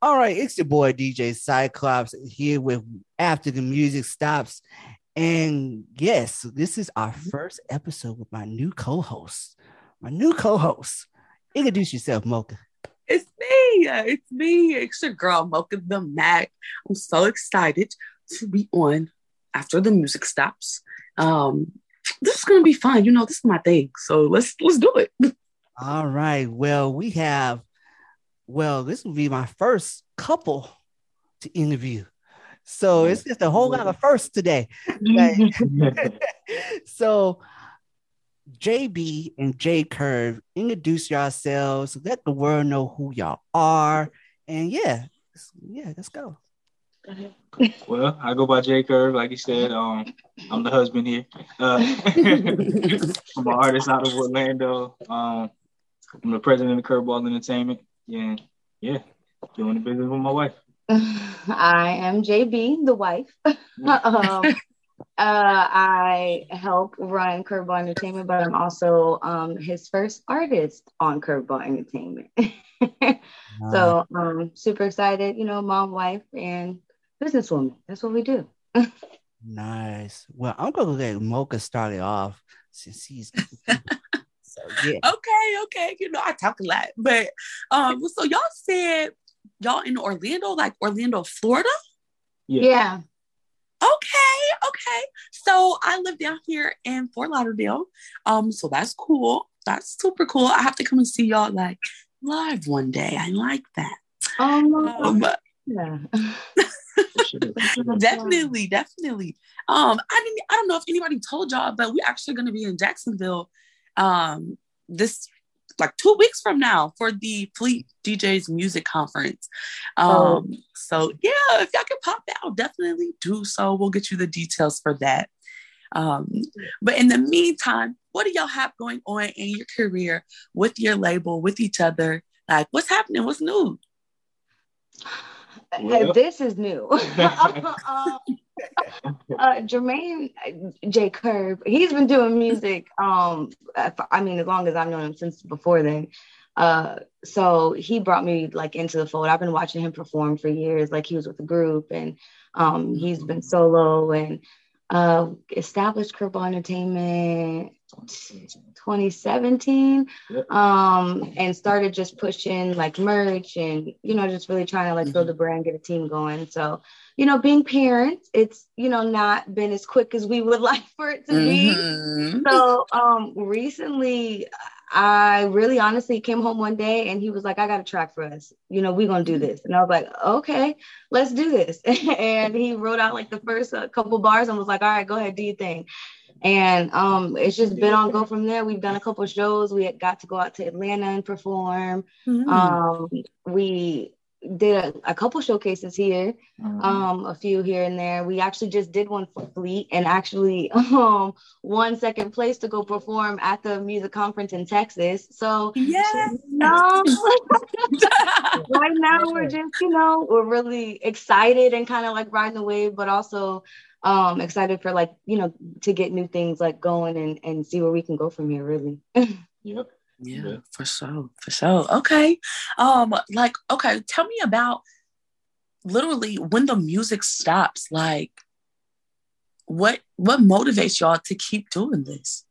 All right, it's your boy DJ Cyclops here with After the Music Stops. And yes, this is our first episode with my new co-host. My new co-host. Introduce yourself, Mocha. It's me. It's me. It's your girl, Mocha the Mack. I'm so excited to be on after the music stops. Um, this is gonna be fun. You know, this is my thing. So let's let's do it. All right. Well, we have well, this will be my first couple to interview. So it's just a whole lot of firsts today. so J Bee and J Kirv, introduce yourselves, let the world know who y'all are. And yeah, yeah, let's go. Well, I go by J Kirv, like you said. Um, I'm the husband here. Uh, I'm an artist out of Orlando. Um, I'm the president of Curveball Entertainment. Yeah, yeah, doing the business with my wife. I am J Bee, the wife. um, uh, I help run Curveball Entertainment, but I'm also um, his first artist on Curveball Entertainment. so um, super excited, you know, mom, wife, and businesswoman. That's what we do. nice. Well, I'm gonna let Mocha start it off since he's so yeah. Okay, okay. You know, I talk a lot. But um, so y'all said y'all in Orlando, like Orlando, Florida? Yeah. yeah. Okay, okay. So I live down here in Fort Lauderdale. Um, so that's cool. That's super cool. I have to come and see y'all like live one day. I like that. Um, um yeah. definitely, definitely. Um, I didn't I don't know if anybody told y'all, but we're actually gonna be in Jacksonville um this like two weeks from now for the Fleet DJs Music Conference. Oh. Um, oh. So yeah, if y'all can pop out, definitely do so. We'll get you the details for that. Um, but in the meantime, what do y'all have going on in your career with your label, with each other? Like, what's happening? What's new? Well. This is new. uh, uh, Jermaine J Kirv, he's been doing music. Um, I mean, as long as I've known him since before then. Uh, so he brought me like into the fold. I've been watching him perform for years. Like he was with a group, and um, he's been solo and uh, established Curveball Entertainment 2017 yep. um and started just pushing like merch and you know just really trying to like build a mm-hmm. brand get a team going so you know being parents it's you know not been as quick as we would like for it to mm-hmm. be so um recently I really honestly came home one day and he was like, I got a track for us. You know, we're going to do this. And I was like, okay, let's do this. and he wrote out like the first uh, couple bars and was like, all right, go ahead, do your thing and um, it's just been on go from there. We've done a couple shows. We got to go out to Atlanta and perform. Mm-hmm. Um, we did a, a, couple showcases here, mm-hmm. um, a few here and there. We actually just did one for Fleet and actually um, won second place to go perform at the music conference in Texas. So yeah, no, right now we're just you know we're really excited and kind of like riding the wave, but also um excited for like you know to get new things like going and and see where we can go from here really yep yeah, for sure for sure okay um like okay tell me about literally when the music stops like what what motivates y'all to keep doing this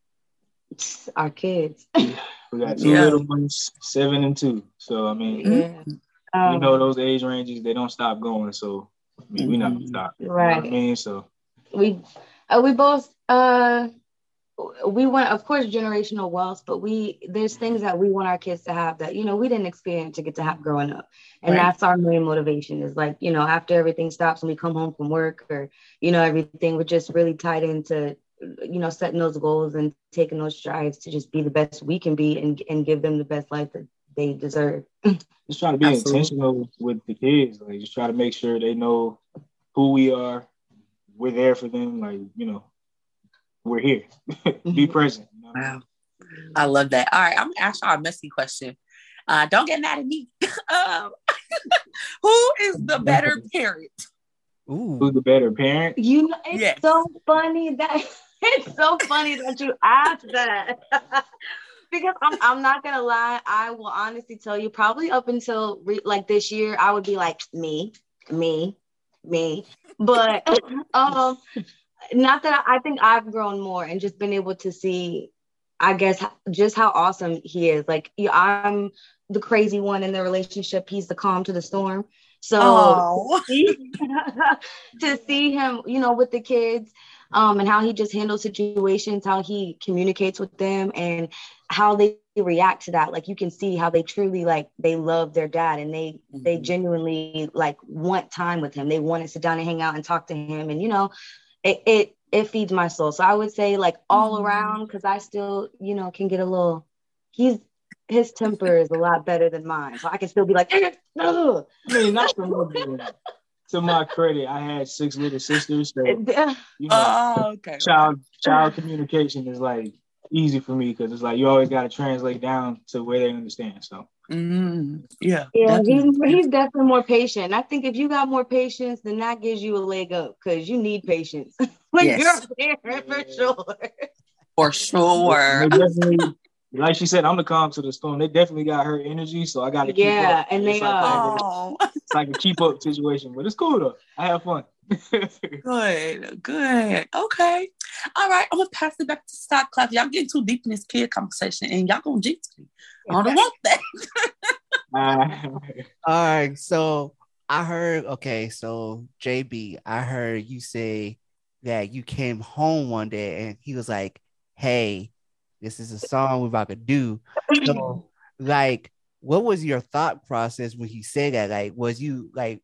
our kids we got two yeah. little ones seven and two so i mean yeah. um, you know those age ranges they don't stop going so I mean, we not gonna stop. Right. You know I mean, so we uh, we both uh we want of course generational wealth but we there's things that we want our kids to have that you know we didn't experience to get to have growing up and right. that's our main motivation is like you know after everything stops and we come home from work or you know everything we're just really tied into you know setting those goals and taking those strides to just be the best we can be and, and give them the best life that they deserve just trying to be Absolutely. intentional with the kids like just try to make sure they know who we are we're there for them. Like, you know, we're here. Be mm-hmm. present. You know? Wow. I love that. All right, I'm gonna ask y'all a messy question. Uh, don't get mad at me. um, who is the better parent? Ooh. Who's the better parent? You know, it's yes. so funny that it's so funny that you asked that. because I'm, I'm not gonna lie. I will honestly tell you, probably up until re- like this year, I would be like me, me, me. But um, not that I, I think I've grown more and just been able to see, I guess, just how awesome he is. Like I'm the crazy one in the relationship. He's the calm to the storm. So Oh. to see him, you know, with the kids, um, and how he just handles situations, how he communicates with them, and how they react to that. Like you can see how they truly like they love their dad, and they they Mhm. genuinely like want time with him. They want to sit down and hang out and talk to him, and you know, it it it feeds my soul. So I would say like all Mhm. around, because I still, you know, can get a little. He's his temper is a lot better than mine, so I can still be like, I mean, not to, to my credit, I had six little sisters, so you know, Oh, okay. child child communication is like easy for me because it's like you always got to translate down to where they understand. So Mm, yeah. Yeah, he's definitely. he's definitely more patient. I think if you got more patience, then that gives you a leg up because you need patience when Yes. you're a parent for sure. For sure. Definitely, like she said, I'm the calm to the storm. They definitely got her energy, so I got to keep Yeah, up. and It's they like, are. Oh, It's like a keep up situation, but it's cool though. I have fun. good, good. Okay. All right. I'm gonna pass it back to Stock Clap. Y'all getting too deep in this kid conversation and y'all gonna jinx me. I don't want that. Uh, All right, so I heard okay, so J Bee, I heard you say that you came home one day and he was like, "Hey, this is a song we're about to do." So, like, what was your thought process when he said that? Like, was you like,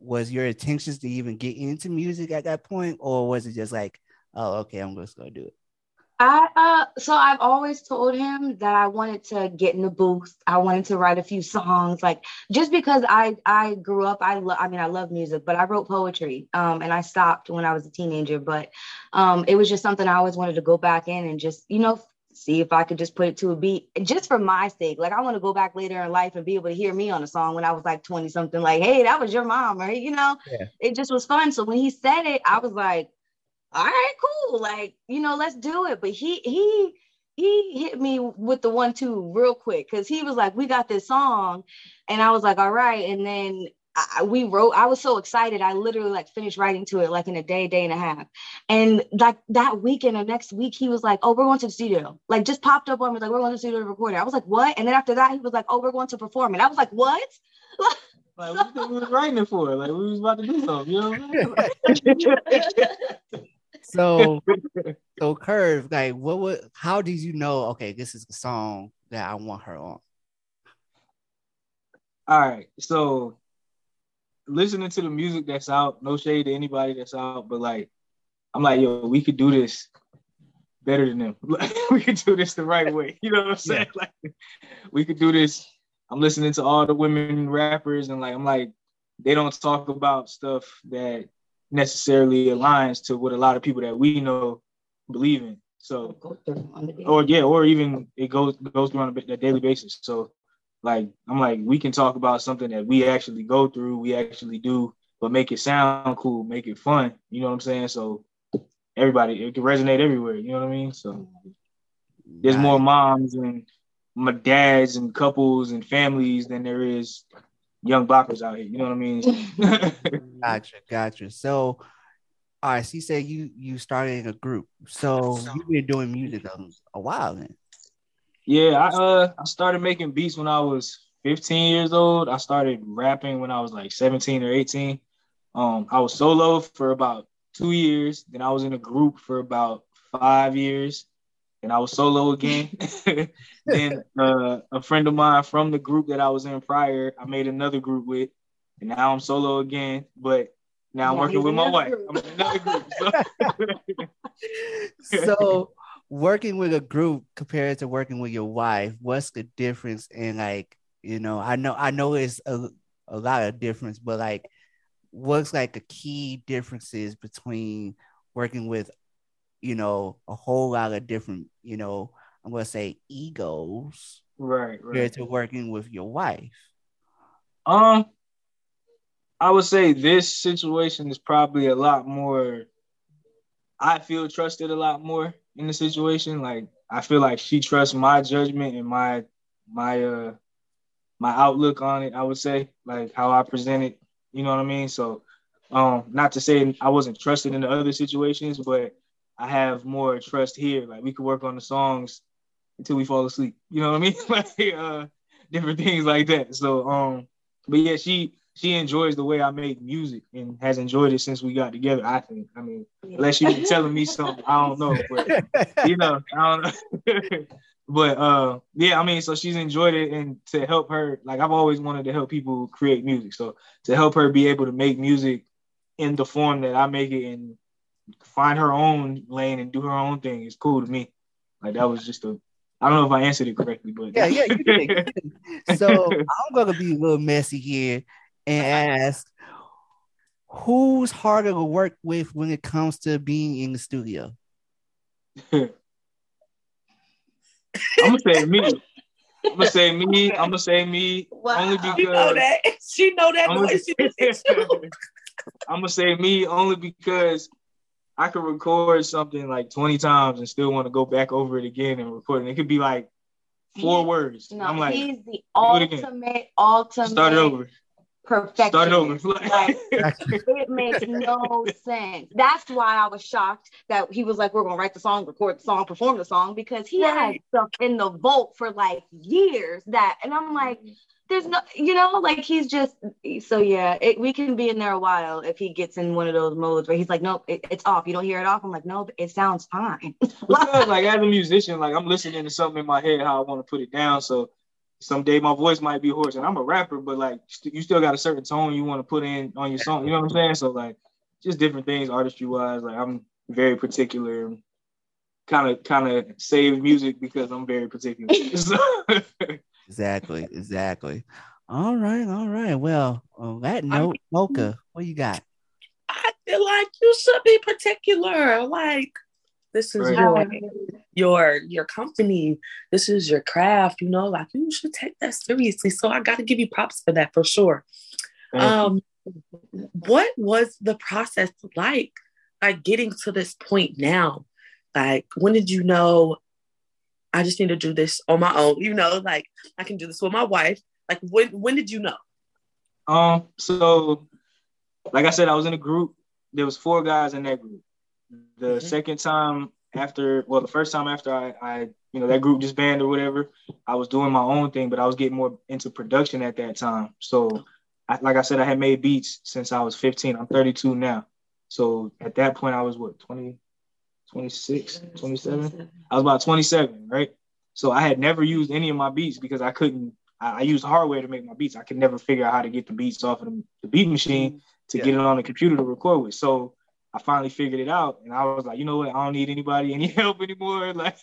was your intentions to even get into music at that point, or was it just like, "Oh, okay, I'm just gonna do it"? I uh so I've always told him that I wanted to get in the booth. I wanted to write a few songs like just because I I grew up I love I mean I love music, but I wrote poetry. Um and I stopped when I was a teenager, but um it was just something I always wanted to go back in and just, you know, see if I could just put it to a beat just for my sake. Like I want to go back later in life and be able to hear me on a song when I was like 20 something like, "Hey, that was your mom," right? You know? Yeah. It just was fun. So when he said it, I was like all right, cool. Like, you know, let's do it. But he he he hit me with the one two real quick because he was like, we got this song. And I was like, all right. And then I, we wrote, I was so excited. I literally like finished writing to it like in a day, day and a half. And like that weekend or next week, he was like, oh, we're going to the studio. Like just popped up on me, like, we're going to the studio to record it. I was like, what? And then after that, he was like, oh, we're going to perform it. I was like, what? like, what we was writing it for? Like, we was about to do something, you know what I mean? So, so Kirv, like, what would? How did you know? Okay, this is the song that I want her on. All right, so listening to the music that's out, no shade to anybody that's out, but like, I'm like, yo, we could do this better than them. we could do this the right way. You know what I'm saying? Like, we could do this. I'm listening to all the women rappers, and like, I'm like, they don't talk about stuff that necessarily aligns to what a lot of people that we know believe in. So Go through on the day. or yeah, or even it goes goes through on a, a daily basis. So like I'm like we can talk about something that we actually go through, we actually do, but make it sound cool, make it fun. You know what I'm saying? So everybody it can resonate everywhere. You know what I mean? So there's more moms and my dads and couples and families than there is young blockers out here. You know what I mean? Gotcha, gotcha. So, all right. So you said you you started a group. So you've been doing music a, a while then. Yeah, I uh I started making beats when I was 15 years old. I started rapping when I was like 17 or 18. Um, I was solo for about two years. Then I was in a group for about five years. And I was solo again. then uh, a friend of mine from the group that I was in prior, I made another group with, and now I'm solo again. But now I'm Now working with my wife. another I'm in another group. So. so working with a group compared to working with your wife, what's the difference in like, you know, I know I know it's a, a lot of difference, but like what's like the key differences between working with, you know, a whole lot of different, you know, I'm gonna say egos right, right. compared to working with your wife. Um, I would say this situation is probably a lot more. I feel trusted a lot more in the situation. Like I feel like she trusts my judgment and my my uh my outlook on it, I would say, like how I present it, you know what I mean? So um not to say I wasn't trusted in the other situations, but I have more trust here. Like we could work on the songs until we fall asleep. You know what I mean? like uh different things like that. So um but yeah, she she enjoys the way I make music and has enjoyed it since we got together. I think. I mean, unless you telling me something, I don't know. But you know, I don't know. but uh, yeah, I mean, so she's enjoyed it, and to help her, like I've always wanted to help people create music. So to help her be able to make music in the form that I make it and find her own lane and do her own thing is cool to me. Like that was just a I don't know if I answered it correctly, but yeah, yeah, you did. so I'm gonna be a little messy here and ask who's harder to work with when it comes to being in the studio? I'm gonna say me. I'm gonna say me. I'm gonna say me wow. only because she know that. She know that I'm voice. I'm gonna say me only because I could record something like 20 times and still want to go back over it again and record it. It could be like four words. No, I'm like, he's the ultimate, ultimate. Start it over perfection. Start over. like, it makes no sense. That's why I was shocked that he was like, "We're gonna write the song, record the song, perform the song," because he right. had stuff in the vault for like years. That, and I'm like, "There's no, you know, like he's just." So yeah, it, we can be in there a while if he gets in one of those modes where he's like, "Nope, it, it's off. You don't hear it off." I'm like, "No, it sounds fine." because like as a musician, like I'm listening to something in my head how I want to put it down, so someday my voice might be hoarse and I'm a rapper, but like st- you still got a certain tone you want to put in on your song. You know what I'm saying? So like just different things artistry wise. Like I'm very particular, kind of kind of save music because I'm very particular. exactly, exactly. All right, all right. Well, on that note, Mocha, what you got? I feel like you should be particular. Like this is right. your your your company. This is your craft. You know, like you should take that seriously. So I got to give you props for that for sure. Um, what was the process like? Like getting to this point now. Like when did you know? I just need to do this on my own. You know, like I can do this with my wife. Like when when did you know? Um. So, like I said, I was in a group. There was four guys in that group. The mm-hmm. second time after, well, the first time after I, I, you know, that group just banned or whatever, I was doing my own thing, but I was getting more into production at that time. So, I, like I said, I had made beats since I was 15. I'm 32 now. So at that point, I was what, 20, 26, 27? I was about 27, right? So I had never used any of my beats because I couldn't. I, I used hardware to make my beats. I could never figure out how to get the beats off of the, the beat machine mm-hmm. to yeah. get it on the computer to record with. So I finally figured it out, and I was like, you know what? I don't need anybody any help anymore. Like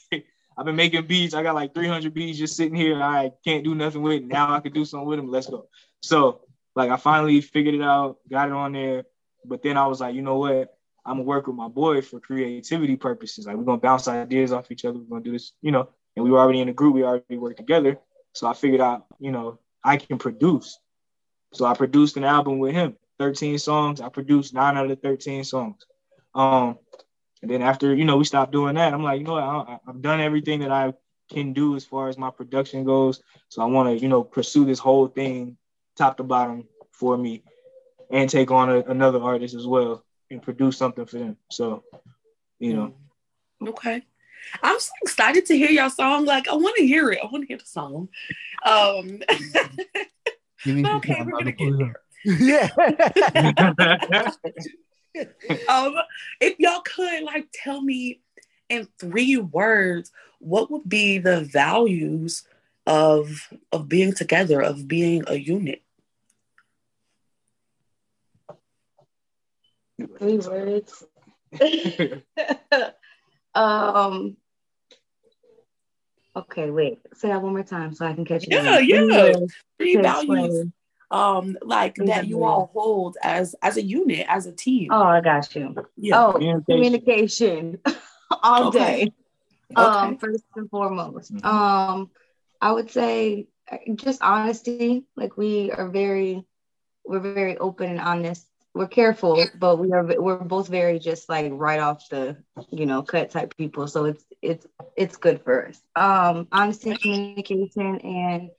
I've been making beats. I got like 300 beats just sitting here. I can't do nothing with it. Now I can do something with them. Let's go. So like I finally figured it out, got it on there. But then I was like, you know what? I'm gonna work with my boy for creativity purposes. Like we're gonna bounce ideas off each other. We're gonna do this, you know. And we were already in a group. We already worked together. So I figured out, you know, I can produce. So I produced an album with him. 13 songs. I produced nine out of 13 songs. Um, and then after, you know, we stopped doing that, I'm like, you know what, I, I've done everything that I can do as far as my production goes. So I want to, you know, pursue this whole thing top to bottom for me and take on a, another artist as well and produce something for them. So, you know. Okay. I'm so excited to hear your song. Like, I want to hear it. I want to hear the song. Um, okay, we're gonna get there. Yeah. um, if y'all could like tell me in three words, what would be the values of of being together, of being a unit? Three words. um. Okay, wait. Say that one more time so I can catch it. Yeah, yeah. Three values um like that you all hold as as a unit as a team oh i got you yeah. oh communication, all okay. day um first and foremost mm-hmm. um i would say uh, just honesty like we are very we're very open and honest we're careful, but we are we're both very just like right off the you know cut type people. So it's it's it's good for us. Um, honesty, communication, and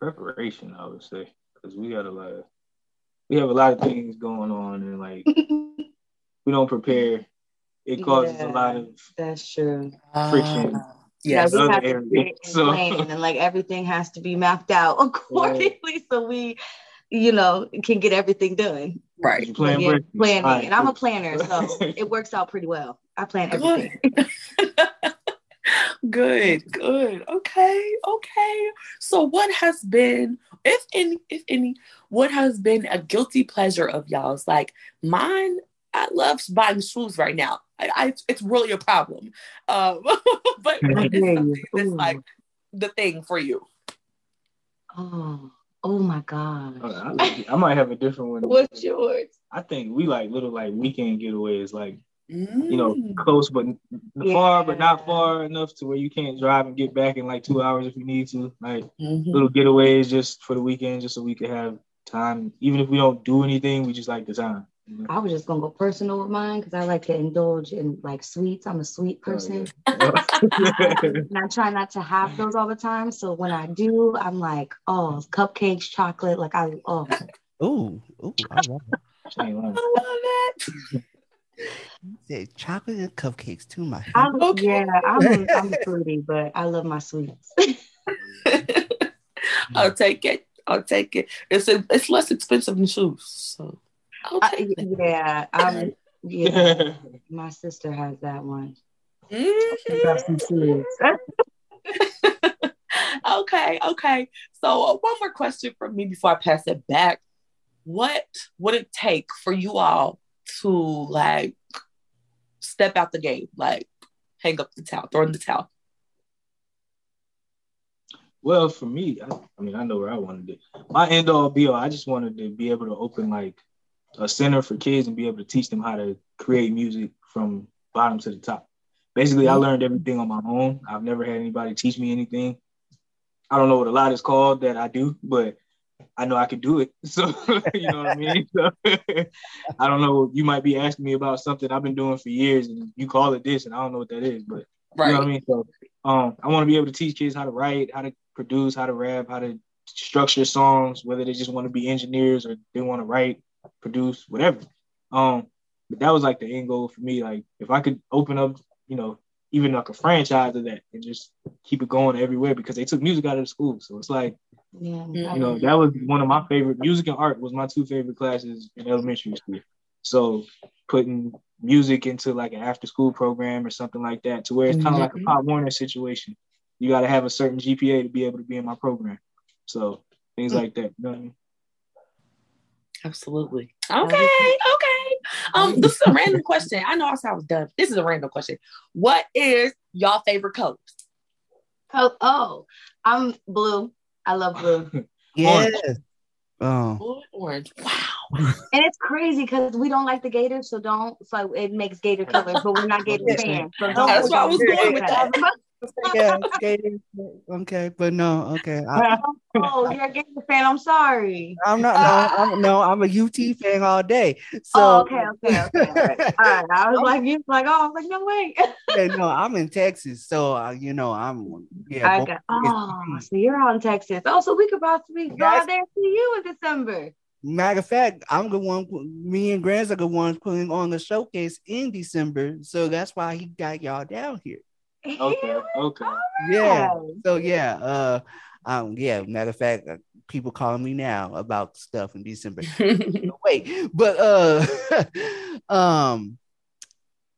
preparation. I would say because we got a lot of we have a lot of things going on, and like we don't prepare. It causes Yeah, a lot of that's true. friction. Yeah, yes. we other have to areas. sit So- and like everything has to be mapped out accordingly, so we, you know, can get everything done. right. You playing Yeah, planning, All right, and I'm a planner, so it works out pretty well. I plan Good. everything. good, good. Okay, okay. So what has been, if any, if any, what has been a guilty pleasure of y'all's? Like mine, I love buying shoes right now. I, I it's really a problem. Um, but what is hear you. something that's Ooh. like the thing for you? Oh, oh my gosh. Hold on, I, I might have a different one. What's yours? I think we like little like weekend getaways, like you know, Mm. close but far, but not far enough to where you can't drive and get back in like two hours if you need to. Like Mhm. little getaways just for the weekend, just so we could have time. Even if we don't do anything, we just like the time. You know? I was just gonna go personal with mine because I like to indulge in like sweets. I'm a sweet oh, person. Oh, and I try not to have those all the time. So when I do, I'm like, oh, cupcakes, chocolate. Like I, oh, Ooh, ooh, I love it. She ain't lying. I love it. Say chocolate and cupcakes too, much. I'm, Okay. yeah, I'm, I'm a foodie, but I love my sweets. I'll take it. I'll take it. It's a, it's less expensive than shoes. So I'll I, yeah, I'm, yeah. My sister has that one. She loves okay, okay. So uh, one more question from me before I pass it back. What would it take for you all to like step out the game, like hang up the towel, throw in the towel? Well, for me, I, I mean, I know where I wanted it. My end all be all, I just wanted to be able to open like a center for kids and be able to teach them how to create music from bottom to the top. Basically, I learned everything on my own. I've never had anybody teach me anything. I don't know what a lot is called that I do, but I know I could do it. So, you know what I mean? So, I don't know. You might be asking me about something I've been doing for years and you call it this, and I don't know what that is, but you know what I mean? So um, I want to be able to teach kids how to write, how to produce, how to rap, how to structure songs, whether they just want to be engineers or they want to write, produce, whatever. Um, but that was like the end goal for me. Like if I could open up, you know, even like a franchise of that and just keep it going everywhere because they took music out of the school. So it's like, Yeah, you know, that was one of my favorite music and art was my two favorite classes in elementary school. So putting music into like an after school program or something like that to where it's kind of like a Pop Warner situation. You got to have a certain GPA to be able to be in my program. So things like that. You know what I mean? Absolutely. Okay, okay. Um, this is a random question. I know I said I was done. This is a random question. What is y'all favorite colors? Oh, oh, I'm blue. I love blue. Yes. Oh, Blue orange. Wow. And it's crazy because we don't like the Gators, so don't. So it makes Gator colors, but we're not Gator fans. So don't That's why I was going with that. Yeah, okay, okay, but no, okay. I, Oh, you're a Gator fan. I'm sorry. I'm not. No, I'm, no, I'm a UT fan all day. So oh, okay, okay, okay. All right. All right. I was like, you like, oh, I was like, no way. yeah, no, I'm in Texas, so uh, you know, I'm yeah. I got. Oh, so you're out in Texas. Oh, so we could possibly go out there and see you in December. Matter of fact, I'm the one. Me and Grants are the ones putting on the showcase in December, so that's why he got y'all down here. Okay, okay. Yeah. So yeah, uh, um, yeah. Matter of fact, uh, people calling me now about stuff in December. Wait, but uh, um,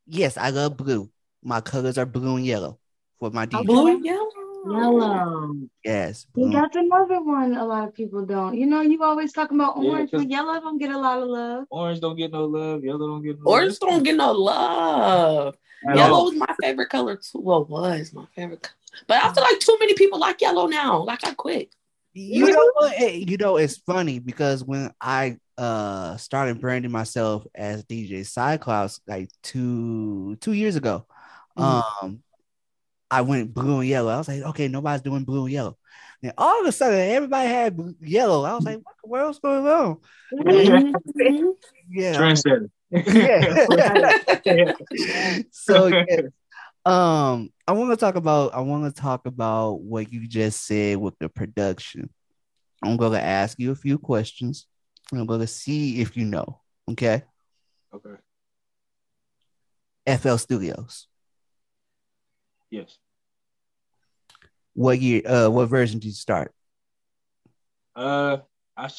yes, I love blue. My colors are blue and yellow for my DJ. Blue, and yellow. Yellow. Yes, See, blue. that's another one a lot of people don't. You know, you always talking about Yeah, but yellow don't get a lot of love. Orange don't get no love. Yellow don't get no Orange love. don't get no love. Yellow all. was my favorite color too. Well, was my favorite color. But I feel like too many people like yellow now. Like I quit. You know what? Hey, you know it's funny because when I uh started branding myself as DJ Cyclops like two two years ago, um, I went blue and yellow. I was like, okay, nobody's doing blue and yellow. And all of a sudden, everybody had yellow. I was like, what, the else going on? Mhm. Yeah. Trendsetter. yeah. so yeah. um I want to talk about I want to talk about what you just said with the production. I'm going to ask you a few questions. I'm going to see if you know. Okay. Okay. FL Studios. Yes. What year uh what version did you start? Uh, I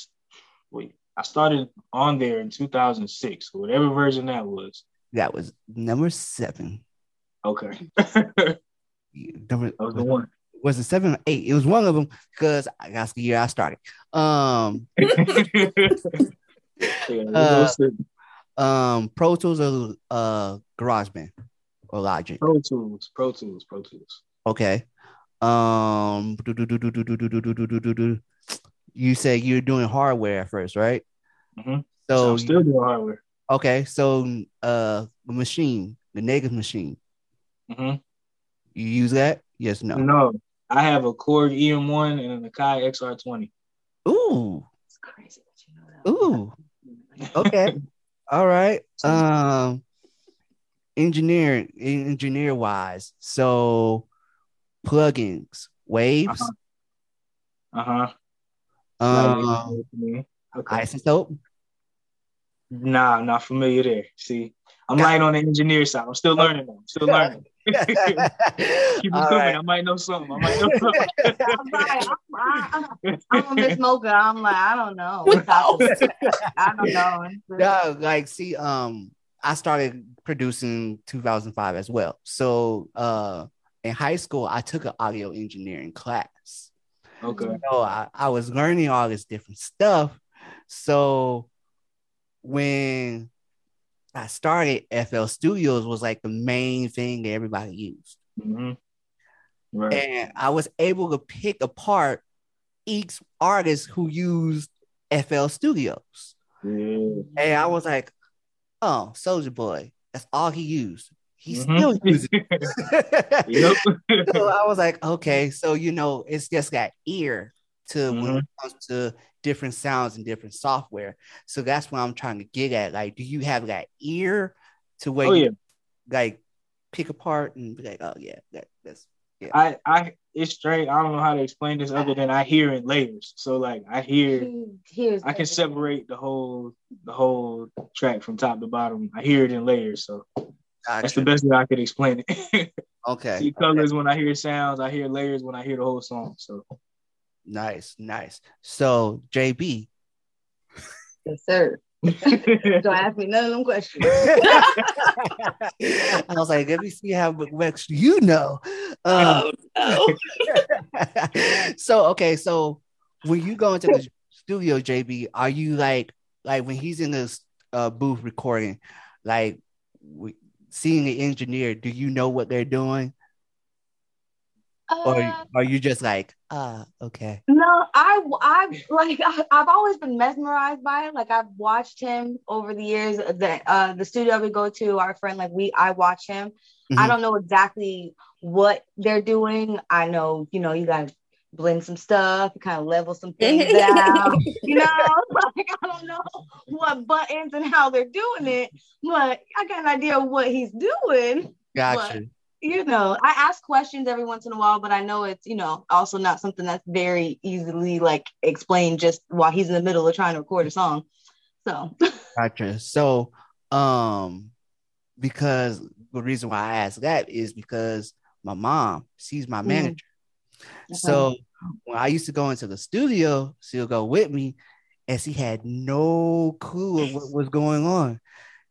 wait. I started on there in 2006, whatever version that was. That was number 7. Okay. that Number, was the one. was it 7 or 8? It was one of them because that's the year I started. Um Yeah, Uh, um Pro Tools or uh GarageBand or Logic? Pro Tools, Pro Tools, Pro Tools. Okay. Um, you say you're doing hardware at first, right? Mm-hmm. So I'm still doing hardware. Okay, so uh, the machine, the Native Maschine. Mm-hmm. You use that? Yes, no. No, I have a Korg EM1 and an Akai XR20. Ooh. It's crazy that you know that. Ooh. okay. All right. Um, engineer, engineer wise, so plugins, waves, Uh huh. um, okay. iZotope. Nah, I'm not familiar there. See, I'm Got- light on the engineer side. I'm still learning though. I'm still learning. Keep it coming. right. I might know something. I might know something. I'm like, I'm, I'm, I'm a Miss Mocha. I'm like, I don't know. I don't know. No, like see, um, I started producing 2005 as well. So, uh, in high school, I took an audio engineering class. okay. So I, I was learning all this different stuff. So when I started, FL Studios was like the main thing that everybody used, hmm Right. and I was able to pick apart each artist who used FL Studios. Yeah. And I was like, oh, Soulja Boy, that's all he used. He Mhm. still uses it. So I was like, okay, so you know, it's just got ear to when Mhm. it comes to different sounds and different software. So that's what I'm trying to get at. Like, do you have that ear to where oh you yeah. like pick apart and be like, oh yeah, that, that's I I it's straight. I don't know how to explain this other than I hear in layers. So like I hear Here's I can separate the whole the whole track from top to bottom. I hear it in layers. So that's the best way I could explain it. okay. See colors when I hear sounds. I hear layers when I hear the whole song. So Nice, nice. So J Bee, Yes, sir. Don't ask me none of them questions. I was like, let me see how much you know. Um, Oh no. so okay, so when you go into the studio, J Bee, are you like like when he's in this uh, booth recording, like w- seeing the engineer? Do you know what they're doing, or Uh, are you just like, ah, okay, No, I, I like I, I've always been mesmerized by it. Like I've watched him over the years. The uh, the studio we go to, our friend, like we, I watch him. I Mhm. don't know exactly what they're doing. I know, you know, you got blend some stuff, kind of level some things out. You know, like I don't know what buttons and how they're doing it, but I got an idea of what he's doing. gotcha. You know, I ask questions every once in a while, but I know it's, you know, also not something that's very easily like explained just while he's in the middle of trying to record a song. So, Gotcha. So, um, because the reason why I ask that is because my mom, she's my Mhm. manager. So when I used to go into the studio, she'll go with me, and she had no clue of what was going on.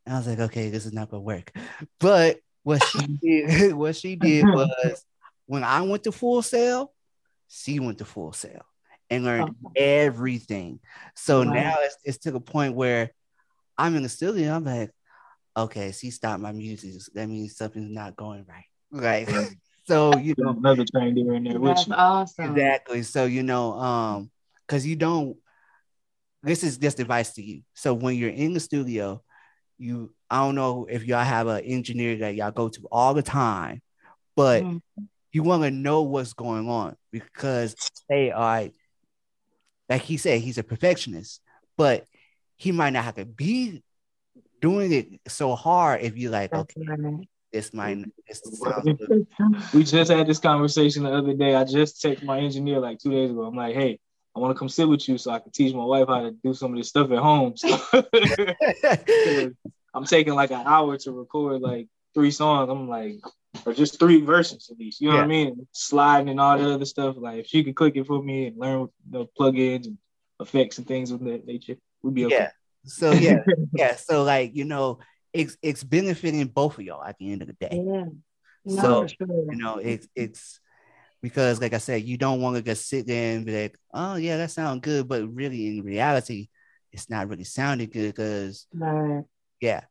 And I was like, okay, this is not gonna work. But what she did, what she did was when I went to Full Sail, she went to Full Sail and learned everything. So Wow. now it's, it's to the point where I'm in the studio. I'm like, okay, she stopped my music. That means something's not going right. Right. so you know, another train there in there with that's you. awesome. Exactly. So you know, um, because you don't. This is just advice to you. So when you're in the studio, you I don't know if y'all have an engineer that y'all go to all the time, but Mhm. you want to know what's going on because say, all right, like he said, he's a perfectionist, but he might not have to be doing it so hard if you like, That's okay, what I meant. this might this we just had this conversation the other day. I just texted my engineer like two days ago. I'm like, hey, I want to come sit with you so I can teach my wife how to do some of this stuff at home. So I'm taking like an hour to record like three songs. I'm like, or just three verses at least. You know what I mean? Sliding and all the other stuff. Like if she could click it for me and learn the plugins and effects and things of that nature, we'd be okay. yeah. So yeah, yeah. So like you know, it's it's benefiting both of y'all at the end of the day. Yeah. No, So, sure. You know, it's it's because like I said, you don't want to just sit there and be like, oh yeah, that sounds good, but really in reality, it's not really sounding good because Right. yeah.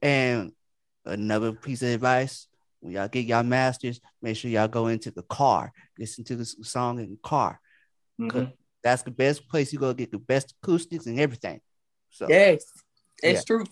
And another piece of advice: when y'all get y'all masters, make sure y'all go into the car, listen to the song in the car. Mhm. That's the best place you go to get the best acoustics and everything. So Yes, it's Yeah. true.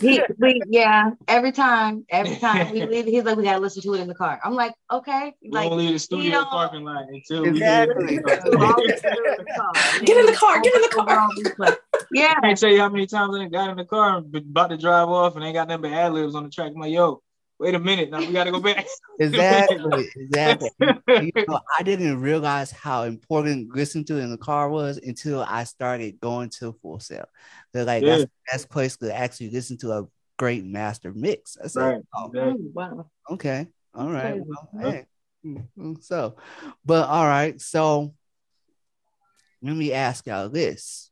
He, we, yeah, every time, every time we leave, he's like, we gotta listen to it in the car. I'm like, okay, We like, don't leave the studio know- parking lot until we Exactly. we'll it in the car. Get in the car, get in the car. Yeah, I can't tell you how many times I done got in the car and about to drive off and ain't got nothing but ad libs on the track. I'm like, yo, wait a minute, now we gotta go back. exactly, exactly. you know, I didn't realize how important listening to it in the car was until I started going to Full Sail. They're like Yeah. that's the best place to actually listen to a great master mix. I said, Right. oh, Exactly. Wow. okay, all right. Crazy. Well, hey. Mm, So, but all right. So let me ask y'all this.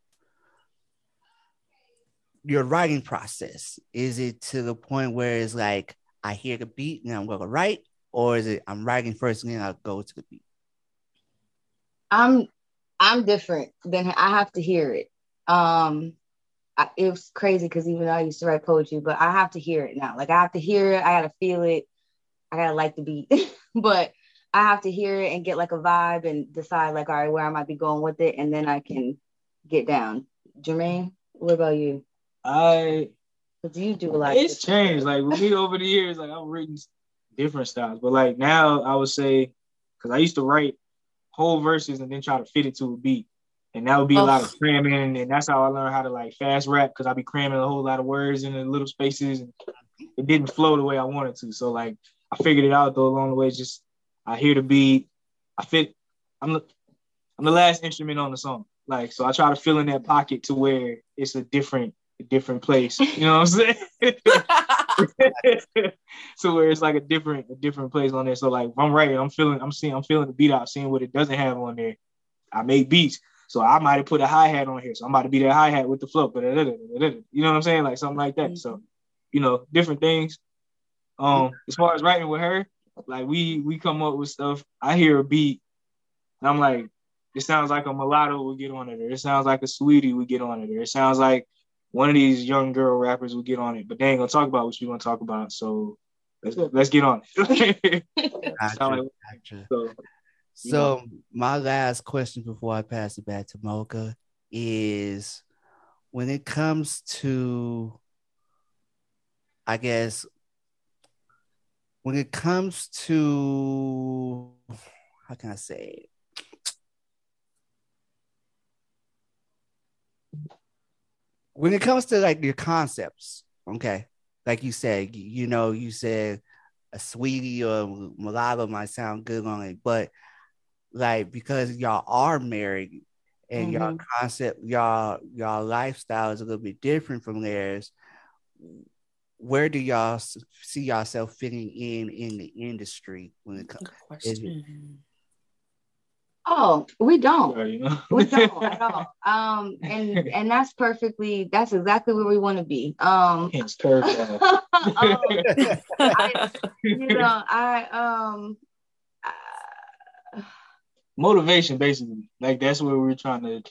Your writing process, is it to the point where it's like I hear the beat and I'm gonna write, or is it I'm writing first and then I'll go to the beat? I'm I'm different than I have to hear it. Um, I, it was crazy because even though I used to write poetry, but I have to hear it now. Like I have to hear it. I gotta feel it. I gotta like the beat, but I have to hear it and get like a vibe and decide like, all right, where I might be going with it, and then I can get down. Jermaine, what about you? I You do a lot. it's changed. Like with me over the years, like I've written different styles, but like now I would say because I used to write whole verses and then try to fit it to a beat, and that would be a oh. lot of cramming, and that's how I learned how to like fast rap because I'd be cramming a whole lot of words in the little spaces, and it didn't flow the way I wanted to. So like I figured it out though along the way. Just I hear the beat, I fit. I'm the I'm the last instrument on the song. Like so, I try to fill in that pocket to where it's a different a different place. You know what I'm saying? so where it's like a different a different place on there. So like if I'm writing, I'm feeling I'm seeing I'm feeling the beat out, seeing what it doesn't have on there. I make beats. So I might have put a hi-hat on here. So I'm about to be that hi-hat with the flow. Uh, you know what I'm saying? Like something like that. So, mm-hmm. you know, different things. Um, mm-hmm. as far as writing with her, like we we come up with stuff. I hear a beat, and I'm like, it sounds like a mulatto would get on it, or it sounds like Saweetie would get on it, or it sounds like one of these young girl rappers would get on it, but they ain't gonna talk about what you gonna talk about. So let's let's get on it. Gotcha, gotcha. so So my last question before I pass it back to Mocha is when it comes to I guess when it comes to how can I say it? When it comes to like your concepts, okay, like you said, you, know, you said Saweetie or mulatto might sound good on it, but like because y'all are married and y'all mm-hmm. concept y'all y'all lifestyle is a little bit different from theirs where do y'all see yourself fitting in in the industry when it comes Good question. Oh, we don't. you know. We don't at all. Um, and and that's perfectly. That's exactly where we want to be. Um, Hence curveball. um, I, you know, I um, uh, motivation basically like that's where we're trying to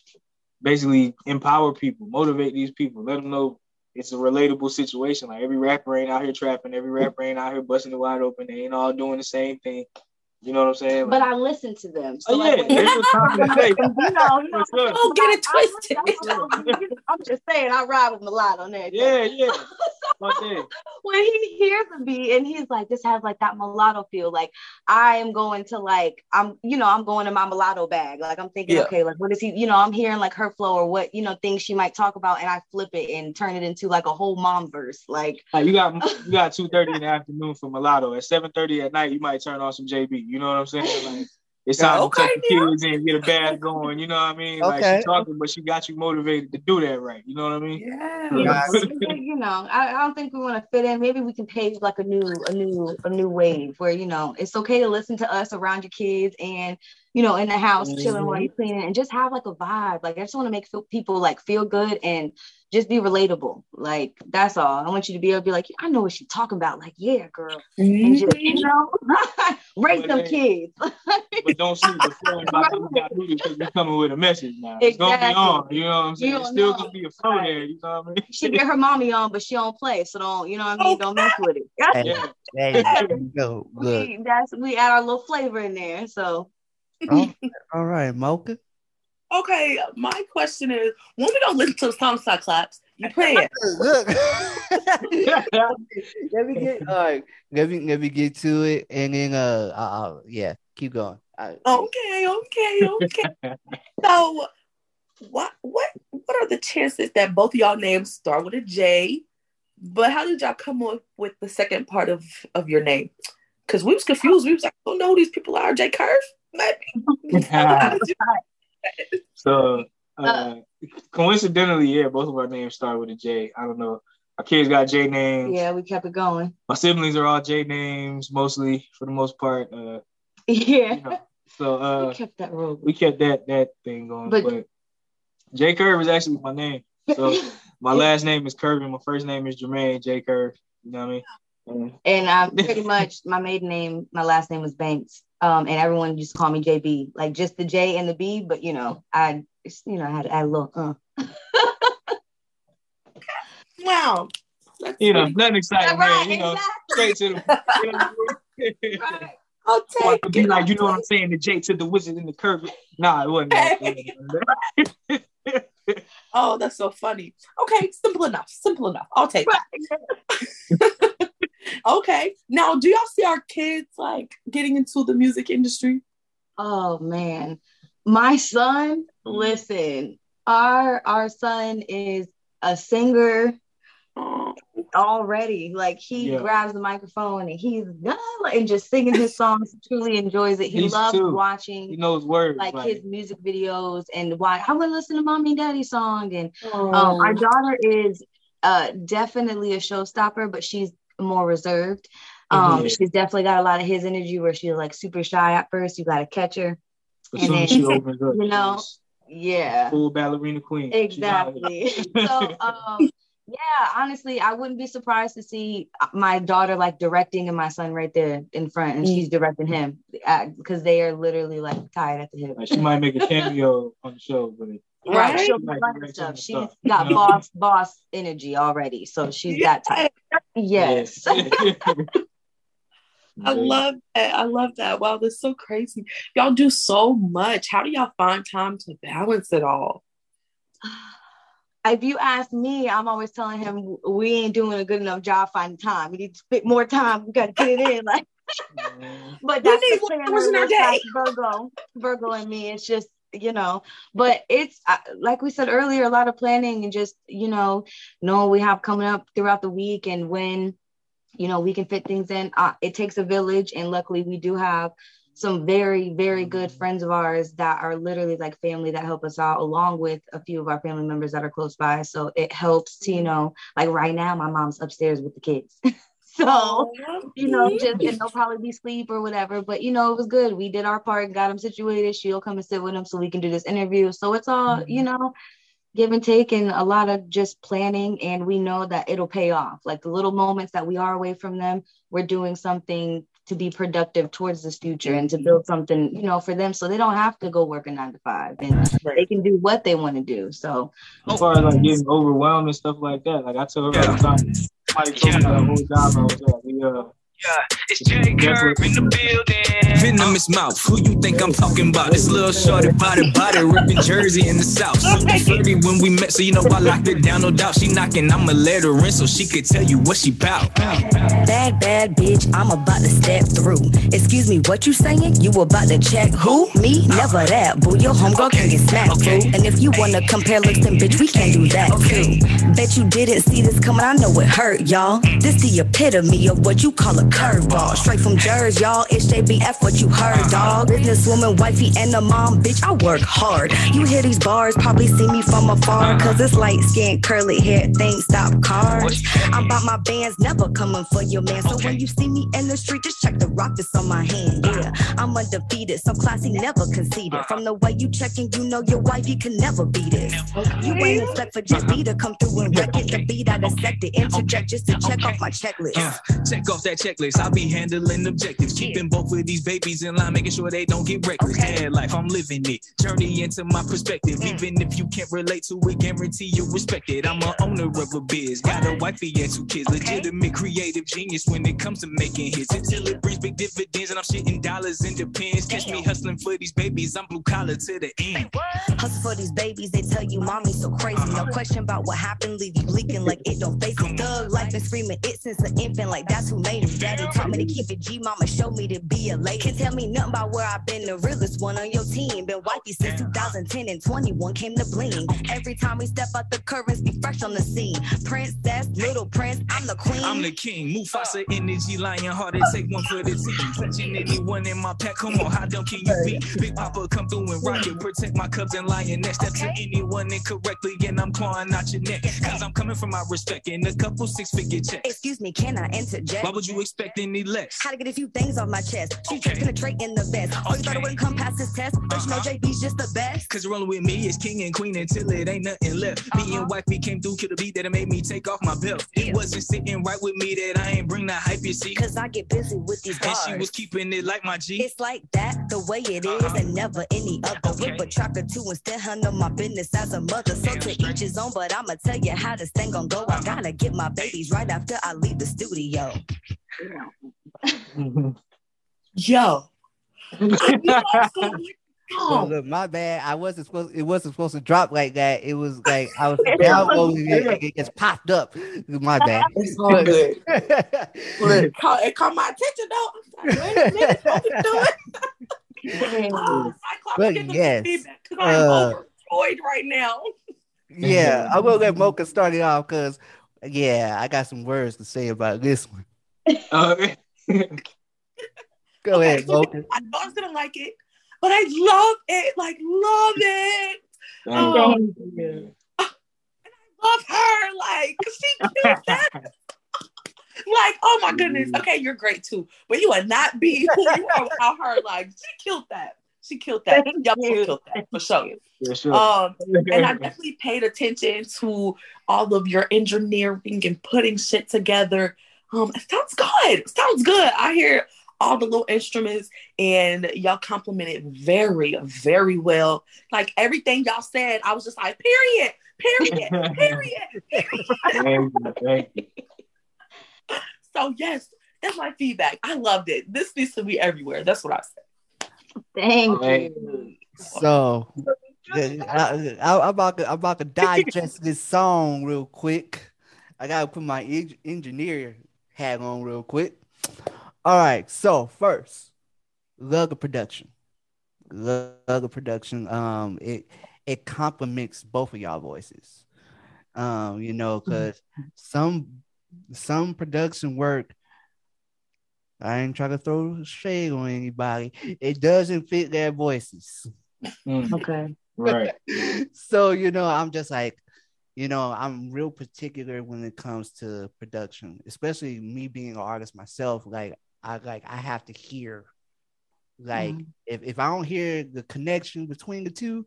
basically empower people motivate these people let them know it's a relatable situation like every rapper ain't out here trapping every rapper ain't out here busting it wide open they ain't all doing the same thing you know what i'm saying but Like, I listen to them. oh yeah like, there's a time to say you know, you know, sure. Don't get it I- twisted. I- I'm just saying, I ride with mulatto on that. yeah yeah so when he hears the beat and he's like, this has like that mulatto feel. Like I am going to like I'm, you know, I'm going to my mulatto bag. Like I'm thinking, Yeah. okay, like what is he? You know, I'm hearing like her flow or what you know things she might talk about, and I flip it and turn it into like a whole mom verse. Like Like you got you got two thirty in the afternoon for mulatto. At seven thirty at night, you might turn on some J Bee. You know what I'm saying? Like it's time Okay, to take the kids in, get a bath going. You know what I mean? Okay. Like she's talking, but she got you motivated to do that right. You know what I mean? Yeah. Yeah. you know, I, I don't think we want to fit in. Maybe we can pave like a new, a new, a new wave where you know it's okay to listen to us around your kids and you know in the house chilling while Mhm. you're cleaning and just have like a vibe. Like I just want to make feel, people like feel good and just be relatable. Like that's all. I want you to be able to be like, I know what she's talking about. Like yeah, girl, and just you mm-hmm. know, raise But them kids. But don't sleep the phone about you got to do because you're coming with a message now. It's gonna be Exactly. on. You know what I'm saying? You It's still know. gonna be a flow Right. there. You know what I mean? she get her mommy on, but she don't play, so don't you know what I mean? Don't mess with it. Hey, Yeah. there you go. Look. we, that's we add our little flavor in there. So Oh, all right, Mocha. Okay, my question is when we don't listen to the song Cyclops, you play it. Look. let me get all right. Let me let me get to it, and then uh, uh yeah, keep going. Uh, Okay, okay, okay. so what what what are the chances that both of y'all names start with a J? But how did y'all come up with the second part of, of your name? Because we was confused. We was like, I don't know who these people are. J Kirv? Maybe. How did you- So uh, coincidentally, yeah, both of our names start with a J. I don't know. Our kids got J names. yeah, we kept it going. My siblings are all J names, mostly for the most part. Uh, Yeah, you know, so we uh, kept that road. we kept that that thing going. But- But, J Kirv is actually my name. So my last name is Curve and my first name is Jermaine J Kirv. You know what I mean? And um, pretty much my maiden name, my last name was Banks. Um, and everyone used to call me JB, like just the J and the B. But you know, I, you know, I had to add a little. Uh. wow. That's you know, pretty- nothing exciting, man. You know, straight to the. You know what I mean? Right. I'll take could be it. like, you know what I'm saying? The J to the wizard in the curve. Nah, it wasn't that. That. Oh, that's so funny. Okay, simple enough. Simple enough. I'll take it. Okay. Now, do y'all see our kids like getting into the music industry? Oh man, my son. Listen, our our son is a singer already. Like he Yeah. grabs the microphone and he's and just singing his songs. He truly enjoys it. He These loves two. watching He knows words. like Like, his music videos and why I would listen to mommy and daddy song. And um, Oh. our daughter is uh definitely a showstopper, but she's more reserved. Um, Mhm. she's definitely got a lot of his energy where she's like super shy at first. You gotta catch her. as and then- she opens up, you know, Yeah. full ballerina queen. Exactly. so um yeah, honestly, I wouldn't be surprised to see my daughter like directing and my son right there in front, and she's directing him because they are literally like tied at the hip. Like, she might make a cameo on the show, but Right, Right? she'll be Like, running direct stuff. some She's stuff, got boss boss energy already, so she's that type. Yes. I love that. I love that. Wow, that's so crazy. Y'all do so much. How do y'all find time to balance it all? if you ask me, I'm always telling him we ain't doing a good enough job finding time. We need to spend more time. We got to get it in. Like, but We that's need the more planner in our little day. side Virgo, Virgo, and me. It's just you know, but it's uh, like we said earlier, a lot of planning and just you know, knowing we have coming up throughout the week and when you know we can fit things in. Uh, it takes a village, and luckily we do have some very very good friends of ours that are literally like family that help us out along with a few of our family members that are close by so it helps to you know like right now my mom's upstairs with the kids so you know just and they'll probably be asleep or whatever but you know it was good. We did our part got them situated. She'll come and sit with them so we can do this interview. So it's all mm-hmm. you know give and take and a lot of just planning and we know that it'll pay off. Like the little moments that we are away from them we're doing something to be productive towards this future and to build something you know for them so they don't have to go work a nine to five and they can do what they want to do. So as far as like getting overwhelmed and stuff like that, like I tell her all the time, told me the whole job I was at. We uh It's J Kirv in the building. Venomous mouth. Who you think I'm talking about? This little shorty body body ripping Jersey in the south. Super flirty when we met, so you know I locked it down. No doubt she knocking. I'ma let her in so she could tell you what she bout. Bad, bad bitch, I'm about to step through. Excuse me, what you saying? You about to check who? Me? Never that. Boo, your homegirl can get smacked, Okay. fool. And if you wanna compare looks, then bitch, we can't do that too. Bet you didn't see this coming, I know it hurt, y'all. This the epitome of what you call a curveball. Straight from Jersey, y'all. It's JBF, what you heard, uh-huh. dog. Businesswoman, wifey, and a mom, bitch, I work hard. You hear these bars, probably see me from afar. Uh-huh. Cause it's light skin, curly hair, thing, stop cars. I'm about my bands, never coming for your man. So when you see me in the street, just check the rock that's on my hand. Uh-huh. Yeah, I'm undefeated, so classy, never conceded. From the way you checking, you know your wife, you can never beat this. You ain't expect for just B to come through and wreck it. The beat I dissected, interject just to check off my checklist. Uh, check off that checklist. I'll be handling objectives, keeping both of these babies in line, making sure they don't get reckless. Okay. Bad life, I'm living it. Journey into my perspective. Even if you can't relate to it, guarantee you respect it. I'm a owner of a biz, got a wifey and two kids. Legitimate creative genius when it comes to making hits. Until it brings big dividends and I'm shitting dollars in the pins. Catch me hustling for these babies. I'm blue collar to the end. Hustle for these babies, they tell you mommy's so crazy. No uh-huh. question about what happened, leave you leaking like it don't face it. Thug life been screaming it since an infant, like that's who made him. Daddy taught me to keep it G, mama showed me to be a lady. Can't tell me nothing about where I've been, the realest one on your team. Been wifey since 2010 and 21 came to bling. Every time we step out the curtains, be fresh on the scene. Princess, little prince, I'm the queen. I'm the king, Mufasa uh. energy, lion hearted, take one for the team. Touching anyone in my pack, come on, how dumb can you be? Big Papa come through and rock it, protect my cubs and lioness. Step to anyone incorrectly, and I'm clawing out your neck. Cause I'm coming from my respect and a couple six figure checks. Excuse me, can I interject? Why would you expect any less? How to get a few things off my chest. She Okay. okay. penetrate in the best. Oh, you thought it wouldn't come past this test? But you know uh-huh. J Bee's just the best. Cause rolling with me is king and queen until it ain't nothing left. Me uh-huh. and wifey came through, kill the beat that made me take off my belt. It wasn't sitting right with me that I ain't bring the hype, you see. Cause I get busy with these And she was keeping it like my G. It's like that, the way it is, uh-huh. and never any other. Okay. Whip a track or two and still handle my business as a mother. So to each his own, but I'ma tell you how this thing gon' go. I gotta get my babies right after I leave the studio. Yo. I know I'm so like, Oh, oh, look, my bad. I wasn't supposed. It wasn't supposed to drop like that. It was like I was downloading it. and It just popped up. My bad. it's all good. Look, it caught, it caught my attention though. I was like, wait a minute, what we doing? Oh, Cyclops, But give yes, some I'm uh, overjoyed right now. yeah, I will let Mocha start it off because yeah, I got some words to say about this one. Okay. Go ahead, so Mocha. I know I was gonna like it, but I love it, like love it. Thank Oh. you. love her. Like she killed that. like, oh my goodness. Okay, you're great too. But you would not be who you are without her. Like, she killed that. She killed that. Thank Y'all you. killed that for sure. For sure. Um, and I definitely paid attention to all of your engineering and putting shit together. Um, it sounds good. It sounds good. I hear all the little instruments and y'all complimented very, very well. Like everything y'all said, I was just like, period, period, period. thank you. Thank you. So yes, that's my feedback. I loved it. This needs to be everywhere. That's what I said. Thank Thank you. So I, I, I'm about to, I'm about to digest this song real quick. I gotta put my en- engineer hat on real quick. All right. So first, love the production. Love the production. Um, it it complements both of y'all voices. Um, you know, because some some production work. I ain't trying to throw shade on anybody. It doesn't fit their voices. Mm, Okay. right. so you know i'm just like you know i'm real particular when it comes to production especially me being an artist myself like i like i have to hear like Mhm. if, if i don't hear the connection between the two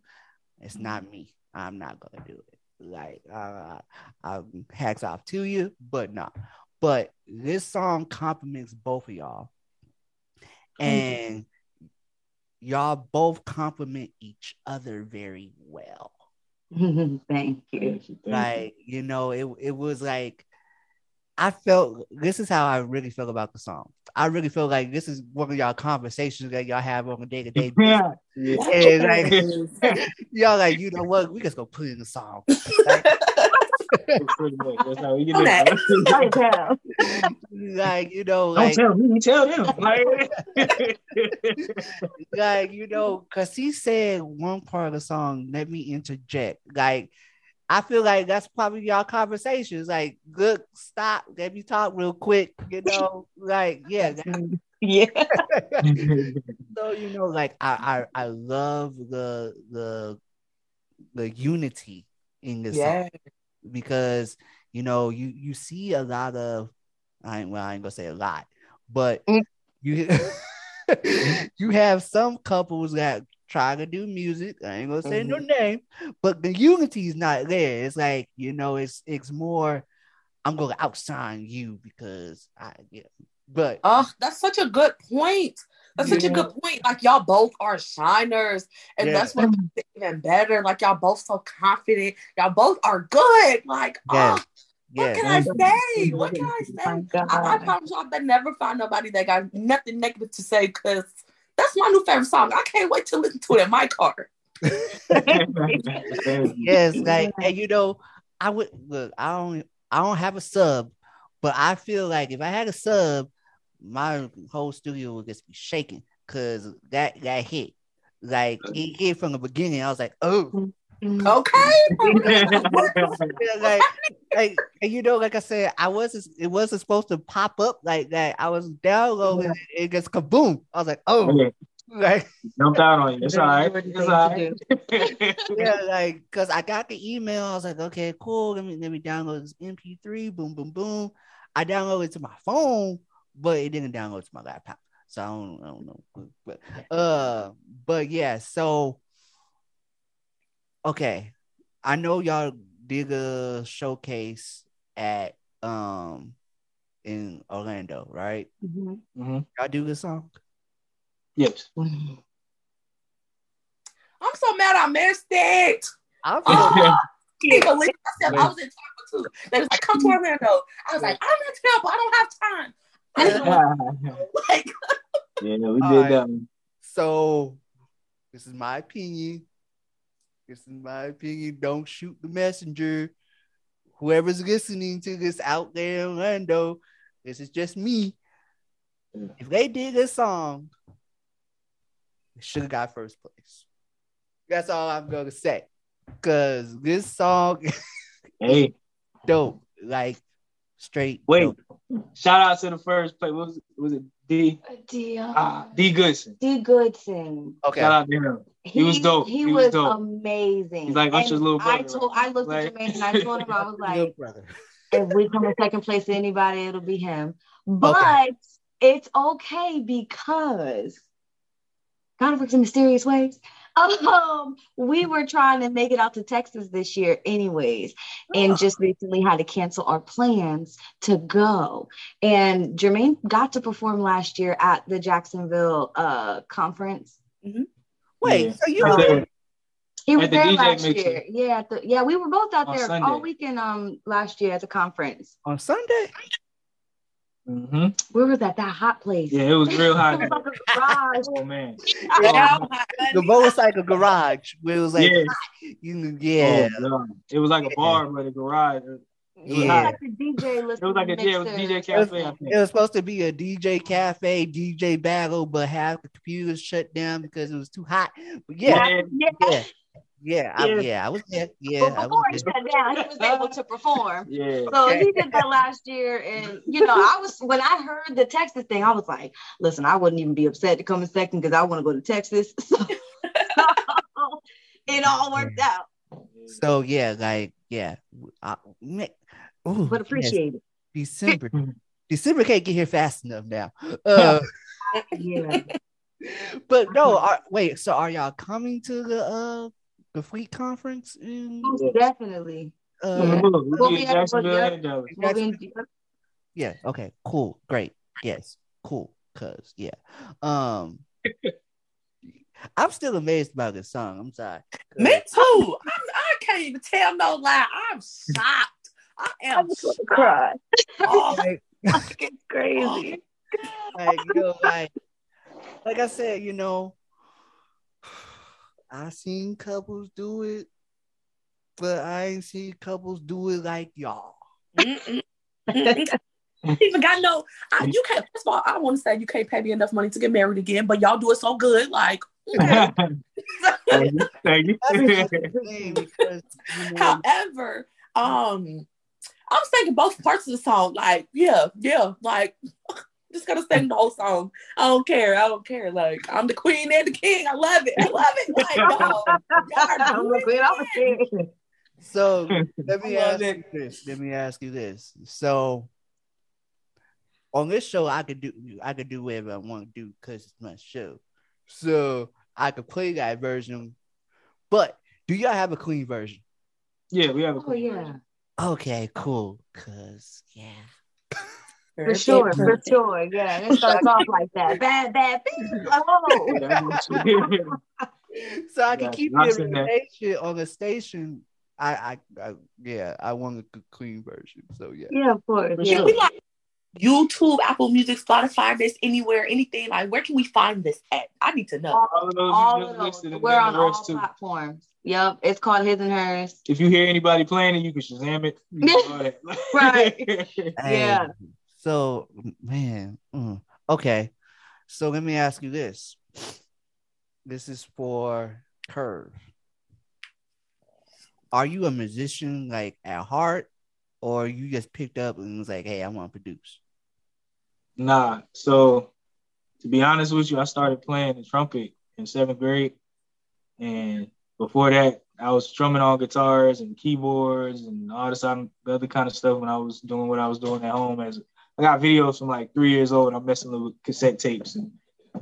it's not me. I'm not gonna do it. Like uh i hacks off to you but no but this song complements both of y'all. And y'all both complement each other very well Thank you. Thank you. Thank like you know it, it was like i felt this is how i really felt about the song I really feel like this is one of y'all conversations that y'all have on a day to day. Yeah. And like y'all like, you know what? We just gonna put in the song. Like, Pretty much. That's how we get On that. like you know, Don't like, tell me, tell them. Like, like you know, cause he said one part of the song, let me interject. Like, I feel like that's probably y'all conversations. Like, good, stop, let me talk real quick, you know, like, yeah. Yeah. so you know, like I I, I love the the the unity in this song Yeah. Because you know you you see a lot of I ain't well I ain't gonna say a lot, but Mm. you you have some couples that try to do music. I ain't gonna say no name, but the unity is not there. It's like you know, it's it's more. I'm gonna outshine you because I yeah. But Oh, that's such a good point. That's such a good point. Like y'all both are shiners, and Yeah. that's what makes it even better. Like y'all both so confident. Y'all both are good. Like, Yes. oh, what yeah, can I say? What can I say? I, I promise y'all, I never find nobody that got nothing negative to say because that's my new favorite song. I can't wait to listen to it in my car. yes, like and you know, I would look. I don't. I don't have a sub, but I feel like if I had a sub, my whole studio would just be shaking because that that hit. Like uh-huh. it hit from the beginning. I was like, oh, mm-hmm. Okay. Like, like, and you know, like I said, I wasn't. It wasn't supposed to pop up like that. I was downloading it. It just kaboom. I was like, oh, Okay, like Jumped out on you. It's all right. What do you It's think all to right. yeah, like because I got the email. I was like, okay, cool. Let me let me download this MP3. Boom, boom, boom. I downloaded it to my phone, but it didn't download to my laptop. So I don't, I don't know. But uh, but yeah. So okay, I know y'all did a showcase at um in Orlando, right? Mhm. Mhm. Y'all do this song. Yes. I'm so mad I missed it. I Oh, Yeah. I can't believe I said I was in Tampa too. They was like, come to Orlando. I was like, I'm in Tampa. I don't have time. I didn't know, like, yeah, we did that one. So, this is my opinion. This is my opinion. Don't shoot the messenger. Whoever's listening to this out there in Orlando, this is just me. If they did this song, they should have got first place. That's all I'm gonna say. Cause this song Hey, dope. Like straight. wait. dope. Shout out to the first play. What was it? Was it D? D, uh, Ah, D Goodson. D Goodson. Okay. Shout out to him. He was dope. He, He was was, dope. amazing. He's like Usher's And little I brother, told, I looked Like- at Jermaine and I told him I was Little like, brother. if we come in second place to anybody, it'll be him. But it's okay because God works in mysterious ways. Um, we were trying to make it out to Texas this year, anyways, and just recently had to cancel our plans to go. And Jermaine got to perform last year at the Jacksonville uh conference. Wait, Yeah. so you were there. He was At the there DJ last mixer. year. Yeah, at the, yeah, we were both out On there Sunday. all weekend um last year at the conference. on Sunday? Hmm Where was that? That hot place. Yeah, it was real hot. It was like a garage. oh man. yeah, The motorcycle garage where it was like, yeah. you yeah, Oh, It was like a bar, but a garage. It was It was yeah. like the DJ It was like a yeah, it was DJ mixer. cafe. I It was supposed to be a DJ cafe, DJ battle, but half the computers shut down because it was too hot. But yeah, Yeah. Yeah. Yeah, yeah, I, Yeah. yeah, I was there. Yeah, But I before was it shut down, he was able to perform. Yeah. So he did that last year, and you know, I was when I heard the Texas thing, I was like, "Listen, I wouldn't even be upset to come in second because I want to go to Texas." So it all worked out, So yeah, like yeah, I, ooh, but yes, appreciate December. December can't get here fast enough now. Uh. Yeah, but no, are, wait. So are y'all coming to the uh the Fleet conference? In, most definitely. uh, Yeah. We'll We'll be be Jacksonville yeah. and Dallas. We'll be in- Yeah. Okay. Cool. Great. Yes. Cool. Cause yeah. Um I'm still amazed by this song. I'm sorry. Me too. I'm, I can't even tell no lie. I'm shocked. I am shocked. cry. Oh, like, It's crazy. like you know, like like I said, you know, I seen couples do it, but I ain't seen couples do it like y'all. Even got no. I, you can't. First of all, I want to say you can't pay me enough money to get married again, but y'all do it so good. Like, Thank you. Thank you. That's the thing because you know, however, um, I was thinking both parts of the song. Like, yeah, yeah, like. Just gotta sing the whole song. I don't care. I don't care. Like I'm the queen and the king. I love it. I love it. Like, yo, y'all are I'm doing queen, I'm a it. king. so let me I love ask you this. Let me ask you this. So on this show, I could do I could do whatever I want to do because it's my show. So I could play that version. But do y'all have a clean version? Yeah, we have a Oh yeah, Okay, cool. Cause yeah. For sure, for sure. Yeah, and it starts off like that. Bad, bad. Oh, So I can Yeah, keep I've the station on the station. I, I, I yeah, I want a clean version. So yeah. yeah, of course. For Yeah. sure. we like YouTube, Apple Music, Spotify, this anywhere, anything. Like, where can we find this at? I need to know. All, All of those all of those. We're on all rest too. platforms. Yep, it's called His and Hers. If you hear anybody playing it, you can Shazam it. You can do all that. Right. Hey, Yeah. So man, mm, okay. So let me ask you this. This is for Kirv. Are you a musician like at heart, or you just picked up and was like, "Hey, I want to produce"? Nah. So to be honest with you, I started playing the trumpet in seventh grade. And before that, I was strumming on guitars and keyboards and all this other kind of stuff when I was doing what I was doing at home as I got videos from like three years old. I'm messing with cassette tapes and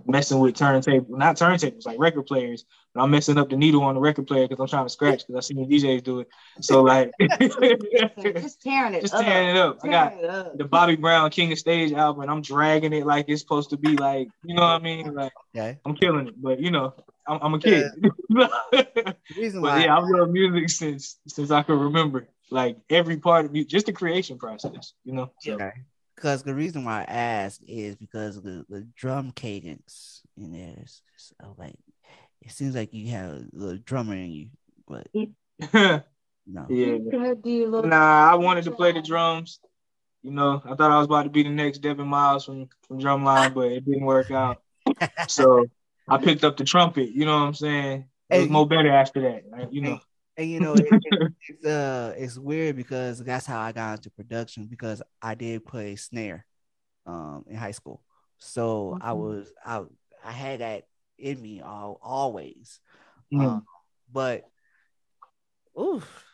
messing with turntables, not turntables, like record players. But I'm messing up the needle on the record player because I'm trying to scratch because I seen the DJs do it. So like, Just tearing it just up. tearing it up. I got up. the Bobby Brown King of Stage album, and I'm dragging it like it's supposed to be like, you know what I mean? Like Okay. I'm killing it, but you know, I'm, I'm a kid. The reason but why, yeah, I've loved music since since I can remember. Like every part of you, just the creation process, you know. So okay, because the reason why I ask is because the the drum cadence in there is so like it seems like you have a little drummer in you, but no. Good, do you look- Nah, I wanted to play the drums. You know, I thought I was about to be the next Devon Miles from from Drumline, but it didn't work out. So I picked up the trumpet. You know what I'm saying? It was Hey. more better after that. Right? You know. And you know, it, it- it's uh, it's weird because that's how I got into production because I did play snare, um, in high school. So I Mhm. was I I had that in me all always, Mhm. um, but oof,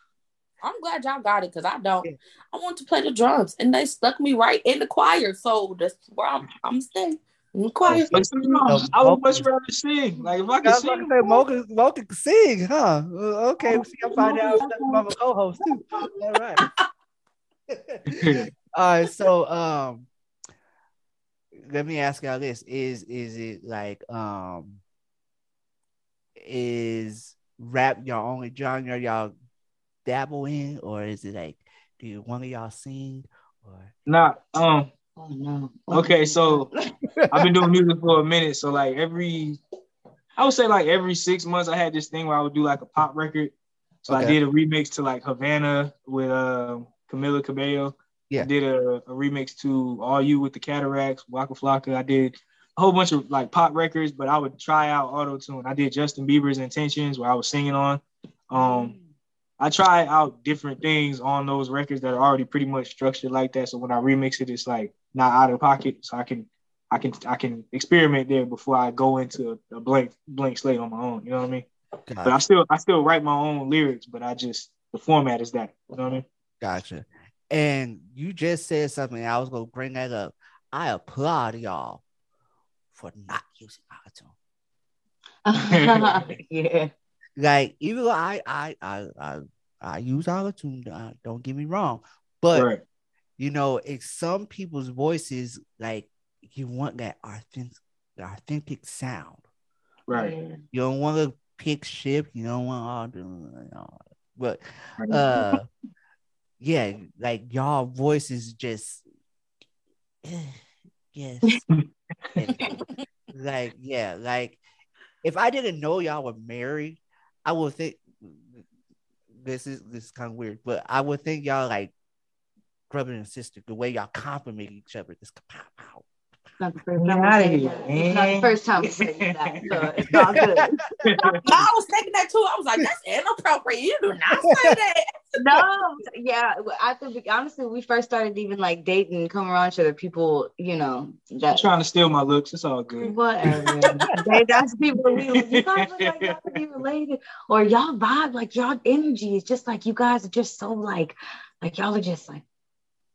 I'm glad y'all got it because I don't. Yeah. I want to play the drums, and they stuck me right in the choir. So that's where I'm. I'm staying in the choir. But you know, I would much rather sing. Like if I could was about to sing, say Mocha can sing, huh? Uh, Okay, see, I'm finding out stuff about my co-host too. All right. All right, so um, let me ask y'all this: Is is it like um, is rap your only genre y'all dabble in, or is it like do one of y'all sing? Or nah. Um. Oh no. Okay, so I've been doing music for a minute. So like every, I would say like every six months, I had this thing where I would do like a pop record. So I did a remix to like Havana with um Camila Cabello. Yeah. I did a, a remix to All You with the Cataracts, Waka Flocka. I did a whole bunch of like pop records, but I would try out auto tune. I did Justin Bieber's Intentions where I was singing on. Um, I try out different things on those records that are already pretty much structured like that. So when I remix it, it's like not out of pocket. So I can I can I can experiment there before I go into a, a blank blank slate on my own. You know what I mean? But I still I still write my own lyrics, but I just the format is that. You know what I mean? Gotcha. And you just said something. I was gonna bring that up. I applaud y'all for not using autotune. yeah. Like even though I I I I, I use autotune, uh, don't get me wrong, but right. You know, it's some people's voices like you want that authentic, authentic sound. Right. You don't want to pick ship. You don't want all the, you know, but uh, yeah, like y'all voices just. yes. like, yeah, like if I didn't know y'all were married, I would think this is this is kind of weird, but I would think y'all like brother and sister, the way y'all compliment each other, just pow pow. Not the first time outta we here, that. It's not the first time we said that. So it's all good. I was thinking that too. I was like, that's inappropriate. You do not say that. no, yeah. I think honestly, we first started even like dating, coming around each other, people, you know, that trying to steal my looks. It's all good. whatever. they, that's people. We, you guys look like y'all could be related, or y'all vibe like y'all energy is just like you guys are just so like, like y'all are just like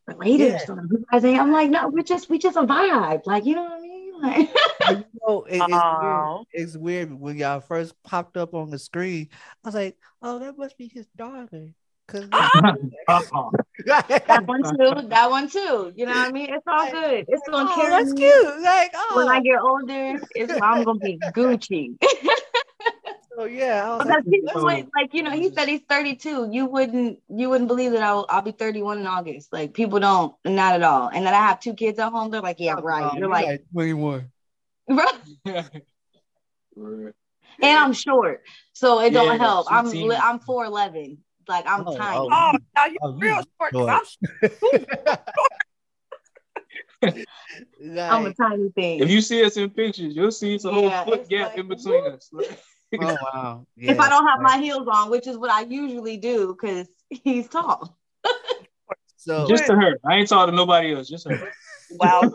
related. Yeah. or something. You guys I'm like, no, we're just we just a vibe. Like you know what I mean? Like, You know, it- it's, weird. it's weird when y'all first popped up on the screen. I was like, oh, that must be his daughter. Cause that one too. That one too. You know what I mean? It's all good. It's gonna oh, carry that's me. cute. Like, oh, When I oh. get older, it's I'm gonna be Gucci. So yeah. I was Because like, people would like, you know, he said he's 32. You wouldn't, you wouldn't believe that I'll, I'll be 31 in August. Like people don't, not at all. And then I have two kids at home. They're like, yeah, right. oh, You're like, 21. and I'm short, so it Yeah, don't help. I'm, li- I'm 4'11. Like I'm Oh, oh. tiny. oh. Oh, now you Oh, you real short. 'cause I'm I'm a tiny thing. If you see us in pictures, you'll see it's a whole Yeah, foot gap like, in between whoop. us. oh wow. if I don't have like, my heels on, which is what I usually do, because he's tall. so just to her. I ain't tall to nobody else. Just her. wow.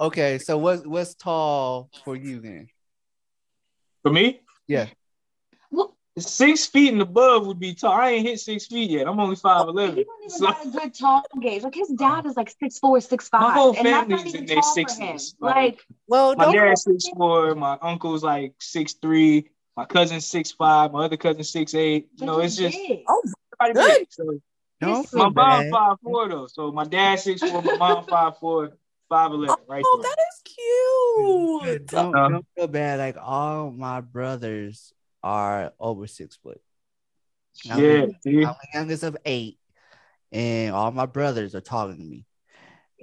okay, so what's what's tall for you then? For me, Yeah. Well, six feet and above would be tall. I ain't hit six feet yet. I'm only five eleven. he eleven. don't even So got a good tall gauge. Like his dad is like six four, six five. My whole and that's not family's even in their tall 60s. Like, Like, Well, my don't dad's six four, my uncle's like six three, my cousin's six five, my other cousin's six eight. You know, it's just big. Oh, good. big. So don't my feel mom five four though. So my dad six four, my mom five four, five eleven, right Oh, there. that is cute. Don't, Uh, don't feel bad. Like all my brothers are over six foot. I'm yeah. I'm the youngest of eight, and all my brothers are taller than me.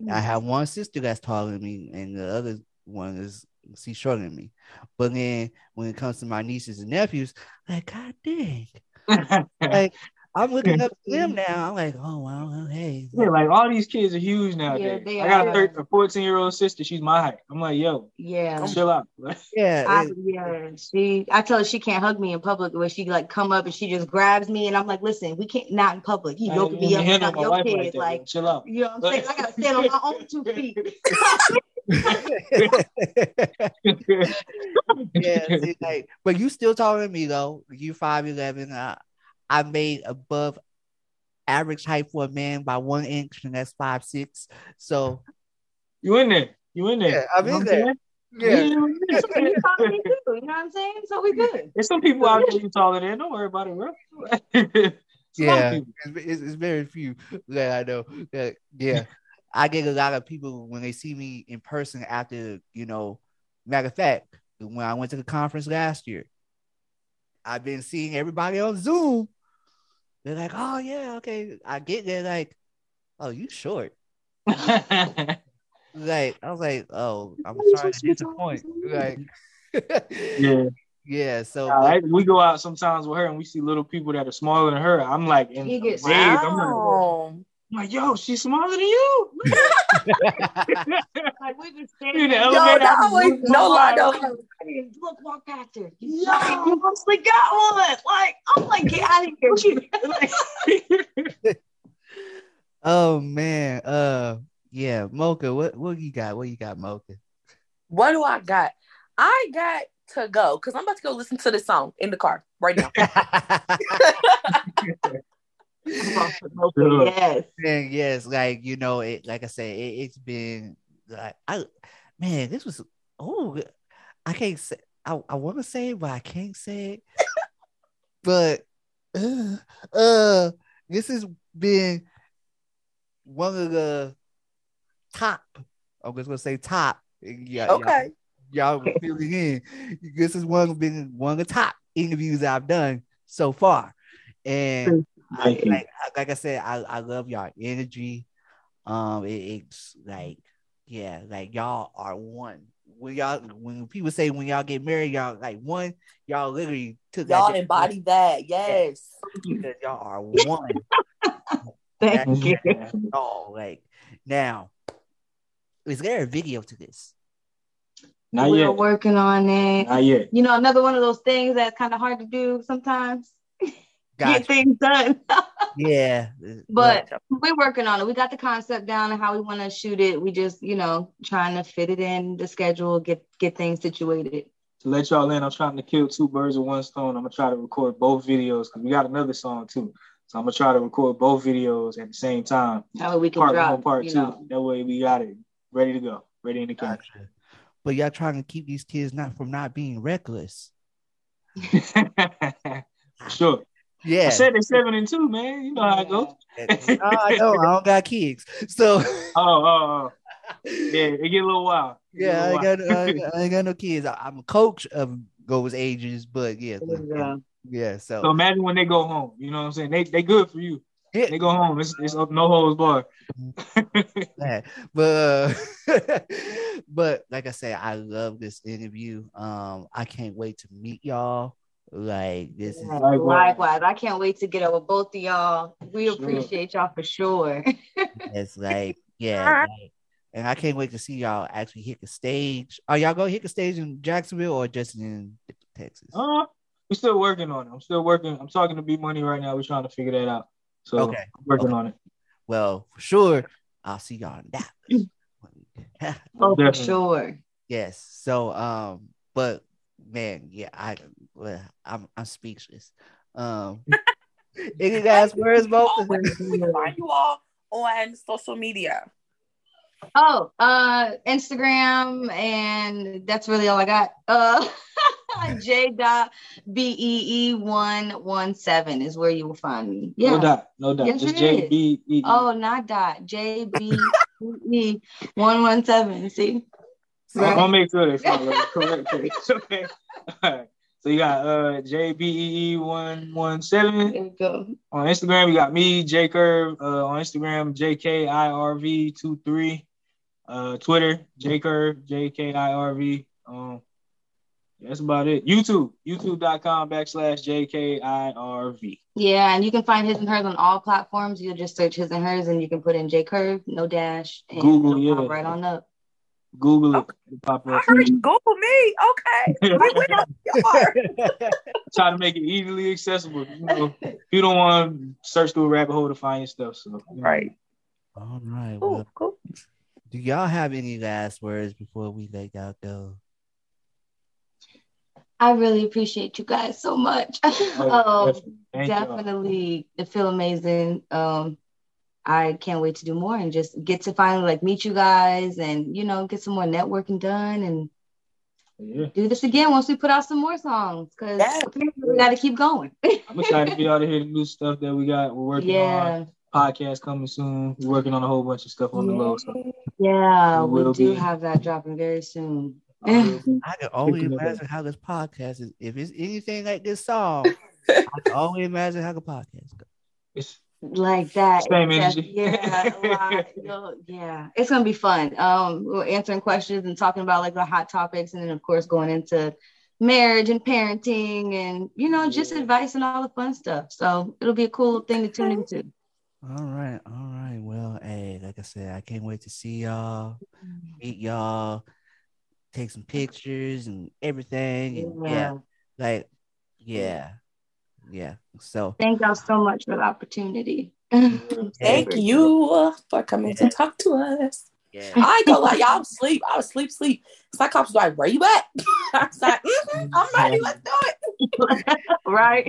Mm. I have one sister that's taller than me, and the other one is she's shorter than me. But then when it comes to my nieces and nephews, like God dang, like I'm looking up to them now. I'm like, oh wow, well, hey, Yeah, like all these kids are huge nowadays. they I got a, are. 13, a 14 year old sister. She's my height. I'm like, yo, Yeah. chill out. yeah, I, yeah, she. I tell her she can't hug me in public. Where she like come up and she just grabs me, and I'm like, "Listen, we can't not in public. You I yoking ain't me up even like I'm your wife kid. like that. Like, chill out. you know what I'm saying? I gotta stand on my own two feet. yeah, see, like, but you still taller than me though. You five eleven. Uh, I made above average height for a man by one inch, and that's five six. So you in there. You in there. Yeah, I'm You know in there. saying? yeah, You in there. So you taller than me too, you know what I'm saying? So we good. There's some people out there you taller than. Don't worry about it, bro. It's a lot of yeah, it's, it's, it's very few that I know. That yeah, I get a lot of people when they see me in person after you know. Matter of fact, when I went to the conference last year, I've been seeing everybody on Zoom. They're like, "Oh yeah, okay." I get there like, "Oh, you short." Like I was like, "Oh, I'm sorry to disappoint." Like, yeah. yeah. So All right. We go out sometimes with her and we see little people that are smaller than her. I'm like, in He gets- amazed. I'm like, Wow. I'm like, yo, she's smaller than you. Like we just In stand the there. elevator, that I just was- lose my no lie, mind. though. Look, walk past her. Yo, you mostly got one. Like, I'm like, get out of here. Like, oh man, uh, yeah, Mocha, what what you got? What you got, Mocha? What do I got? I got to go because I'm about to go listen to the song in the car right now. yes. Man, yes, like you know, it like I said, it, it's been like I man, this was oh I can't say I, I want to say it, but I can't say it. but uh, uh this has been one of the top. I'm just gonna say top. Yeah, Okay. y'all, y'all fill it in. This is one been one of the top interviews I've done so far, and I, like like I said, I, I love y'all energy. Um, it, it's like yeah, like y'all are one. When y'all when people say when y'all get married, y'all like one, y'all literally took Y'all that embody that. Yes. because y'all are one. Thank you. Oh, like now, is there a video to this? Not We're yet. working on it. Not yet. You know, another one of those things that's kind of hard to do sometimes. Gotcha. Get things done. Yeah, but we're working on it. We got the concept down and how we want to shoot it. We just, you know, trying to fit it in the schedule, get get things situated. To let y'all in, I'm trying to kill two birds with one stone. I'm gonna try to record both videos because we got another song too. So I'm gonna try to record both videos at the same time. That way we can Part drop, one, part two. know. That way we got it ready to go, ready in the camera. But y'all trying to keep these kids not from not being reckless. sure. Yeah, I said they're seven and two, man. You know how it goes. Oh, I know. I don't got kids, so Oh, oh, oh. Yeah, it get a little wild. It get a yeah, I got, I got, I ain't got no kids. I, I'm a coach of those ages, but yeah, Yeah. yeah. So, So imagine when they go home. You know what I'm saying? They they good for you. Yeah. They go home. It's, it's no holds bar. But uh, but like I said, I love this interview. Um, I can't wait to meet y'all. Like this is Likewise. Likewise. I can't wait to get over both of y'all. We Sure. appreciate y'all for sure. it's like yeah, like, and I can't wait to see y'all actually hit the stage. Are y'all gonna hit the stage in Jacksonville or just in Texas? Uh, we're still working on it. I'm still working. I'm talking to B Money right now. We're trying to figure that out. So Okay. I'm working Okay. on it. Well, for sure, I'll see y'all in Dallas. oh, for sure. yes. So, um, but man, yeah, I, well, I'm, I'm speechless. Um, any last words, Oh, both? where can we find you all on social media? Oh, uh, Instagram, and that's really all I got. Uh, J dot B E E one one seven is where you will find me. Yeah. No dot. No dot. Yes, Just it J is. B E. Oh, not dot. J B E one one seven. See. I'm gonna make sure they follow the correct page. Okay. All right. So you got uh J B E E one one seven There we go. on Instagram. You got me J Kirv uh, on Instagram J K I R V two three. Uh, Twitter J Kirv J K I R V. Um, that's about it. YouTube YouTube.com backslash J K I R V. Yeah, and you can find his and hers on all platforms. You'll just search his and hers, and you can put in J Kirv, no dash, and Google, pop yeah. right on up. Google it. It'll pop I up. heard you Google me. Okay. We will. You are. Try to make it easily accessible. You know, you don't want to search through a rabbit hole to find your stuff. So you. Right. All right. Cool. Well, Cool. do y'all have any last words before we let y'all go? I really appreciate you guys so much. Oh, um, definitely. Y'all. it feel amazing. Um, I can't wait to do more and just get to finally like meet you guys and you know get some more networking done and Yeah. do this again once we put out some more songs because Yeah. we got to keep going. I'm excited for y'all to hear the new stuff that we got. We're working on podcast coming soon. We're working on a whole bunch of stuff on the low. So yeah, We we will do be. have that dropping very soon. I will be- I can only Picking imagine how this podcast is. If it's anything like this song, I can only imagine how the podcast goes. it's like that. Same energy. Yeah, a lot. Yeah. It's gonna be fun. Um, we're answering questions and talking about like the hot topics, and then of course going into marriage and parenting, and you know just Yeah. advice and all the fun stuff. So it'll be a cool thing to tune into. All right, all right. Well, hey, like I said, I can't wait to see y'all, meet y'all, take some pictures and everything. And yeah, Yeah. like, yeah, yeah. So, Thank y'all so much for the opportunity. Thank you for coming to talk to us. yeah, I ain't gonna y'all. I was asleep. I was sleep, sleep. Cyclops was like, "Where you at?" I was like, "Mhm, "I'm ready. Let's do it." right?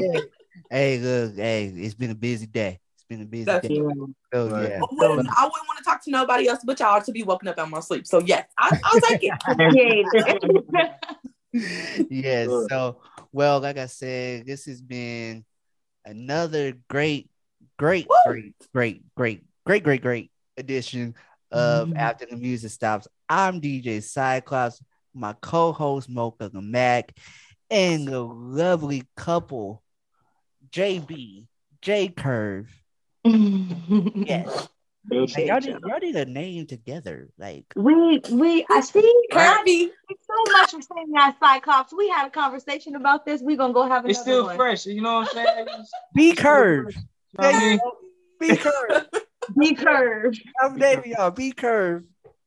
hey, look, hey, it's been a busy day. It's been a busy That's day. Yeah. So, Right. yeah, I wouldn't, I wouldn't want to talk to nobody else but y'all to be woken up out my sleep. So yes, I, I'll take it. Appreciate yes. So, well, like I said, this has been another great, great, Woo! great, great, great, great, great, great edition of Mhm. After the Music Stops. I'm DJ Cyclops, my co-host Mocha the Mack, and the lovely couple J Bee, J Kirv. Yes. Like, y'all, need, y'all need a name together. Like We we I see Kirby. so much for saying that Cyclops. We had a conversation about this. We're gonna go have another It's still one. fresh. You know what I'm saying? Be curved. curve. you know what I mean? B curve. B curve. I'm naming y'all B curve.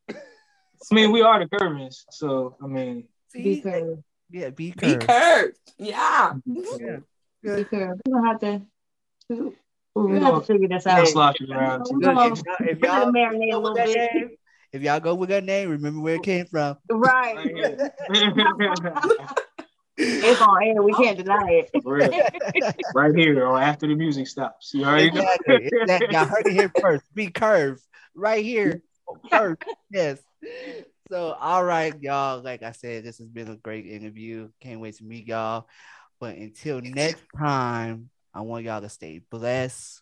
I mean, we are the Curvins, so I mean, B See? curve. Yeah, B Be curved. Yeah. Yeah. B curve. We're gonna have to we're have to figure this out. slot you around. We're too. Gonna- if y'all, if we're gonna y'all marinate a go little with that bit. name, if y'all go with that name, remember where it came from. Right. Right. It's on air. We can't deny it. Right here, or after the music stops. You already know. exactly. Exactly. Y'all heard it here first. Be curve right here. Curve. Yes. So, all right, y'all. Like I said, this has been a great interview. Can't wait to meet y'all. But until next time, I want y'all to stay blessed,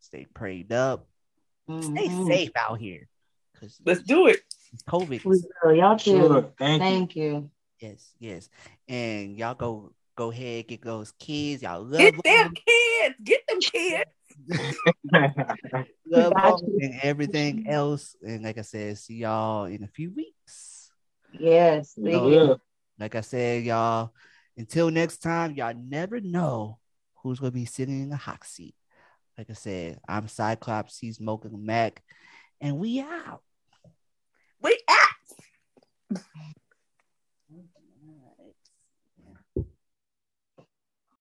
stay prayed up, stay Mhm. safe out here. Because Let's do it. COVID. Will. Y'all too. Sure. Thank you. Thank you. Yes, yes. And y'all go go ahead, get those kids. Y'all love Get them. them kids. Get them kids. love and everything else. And like I said, see y'all in a few weeks. Yes. No. Thank you. yeah. Like I said, y'all, until next time, y'all never know who's gonna be sitting in the hot seat. Like I said, I'm Cyclops, he's Mocha the Mack, and we out. We out.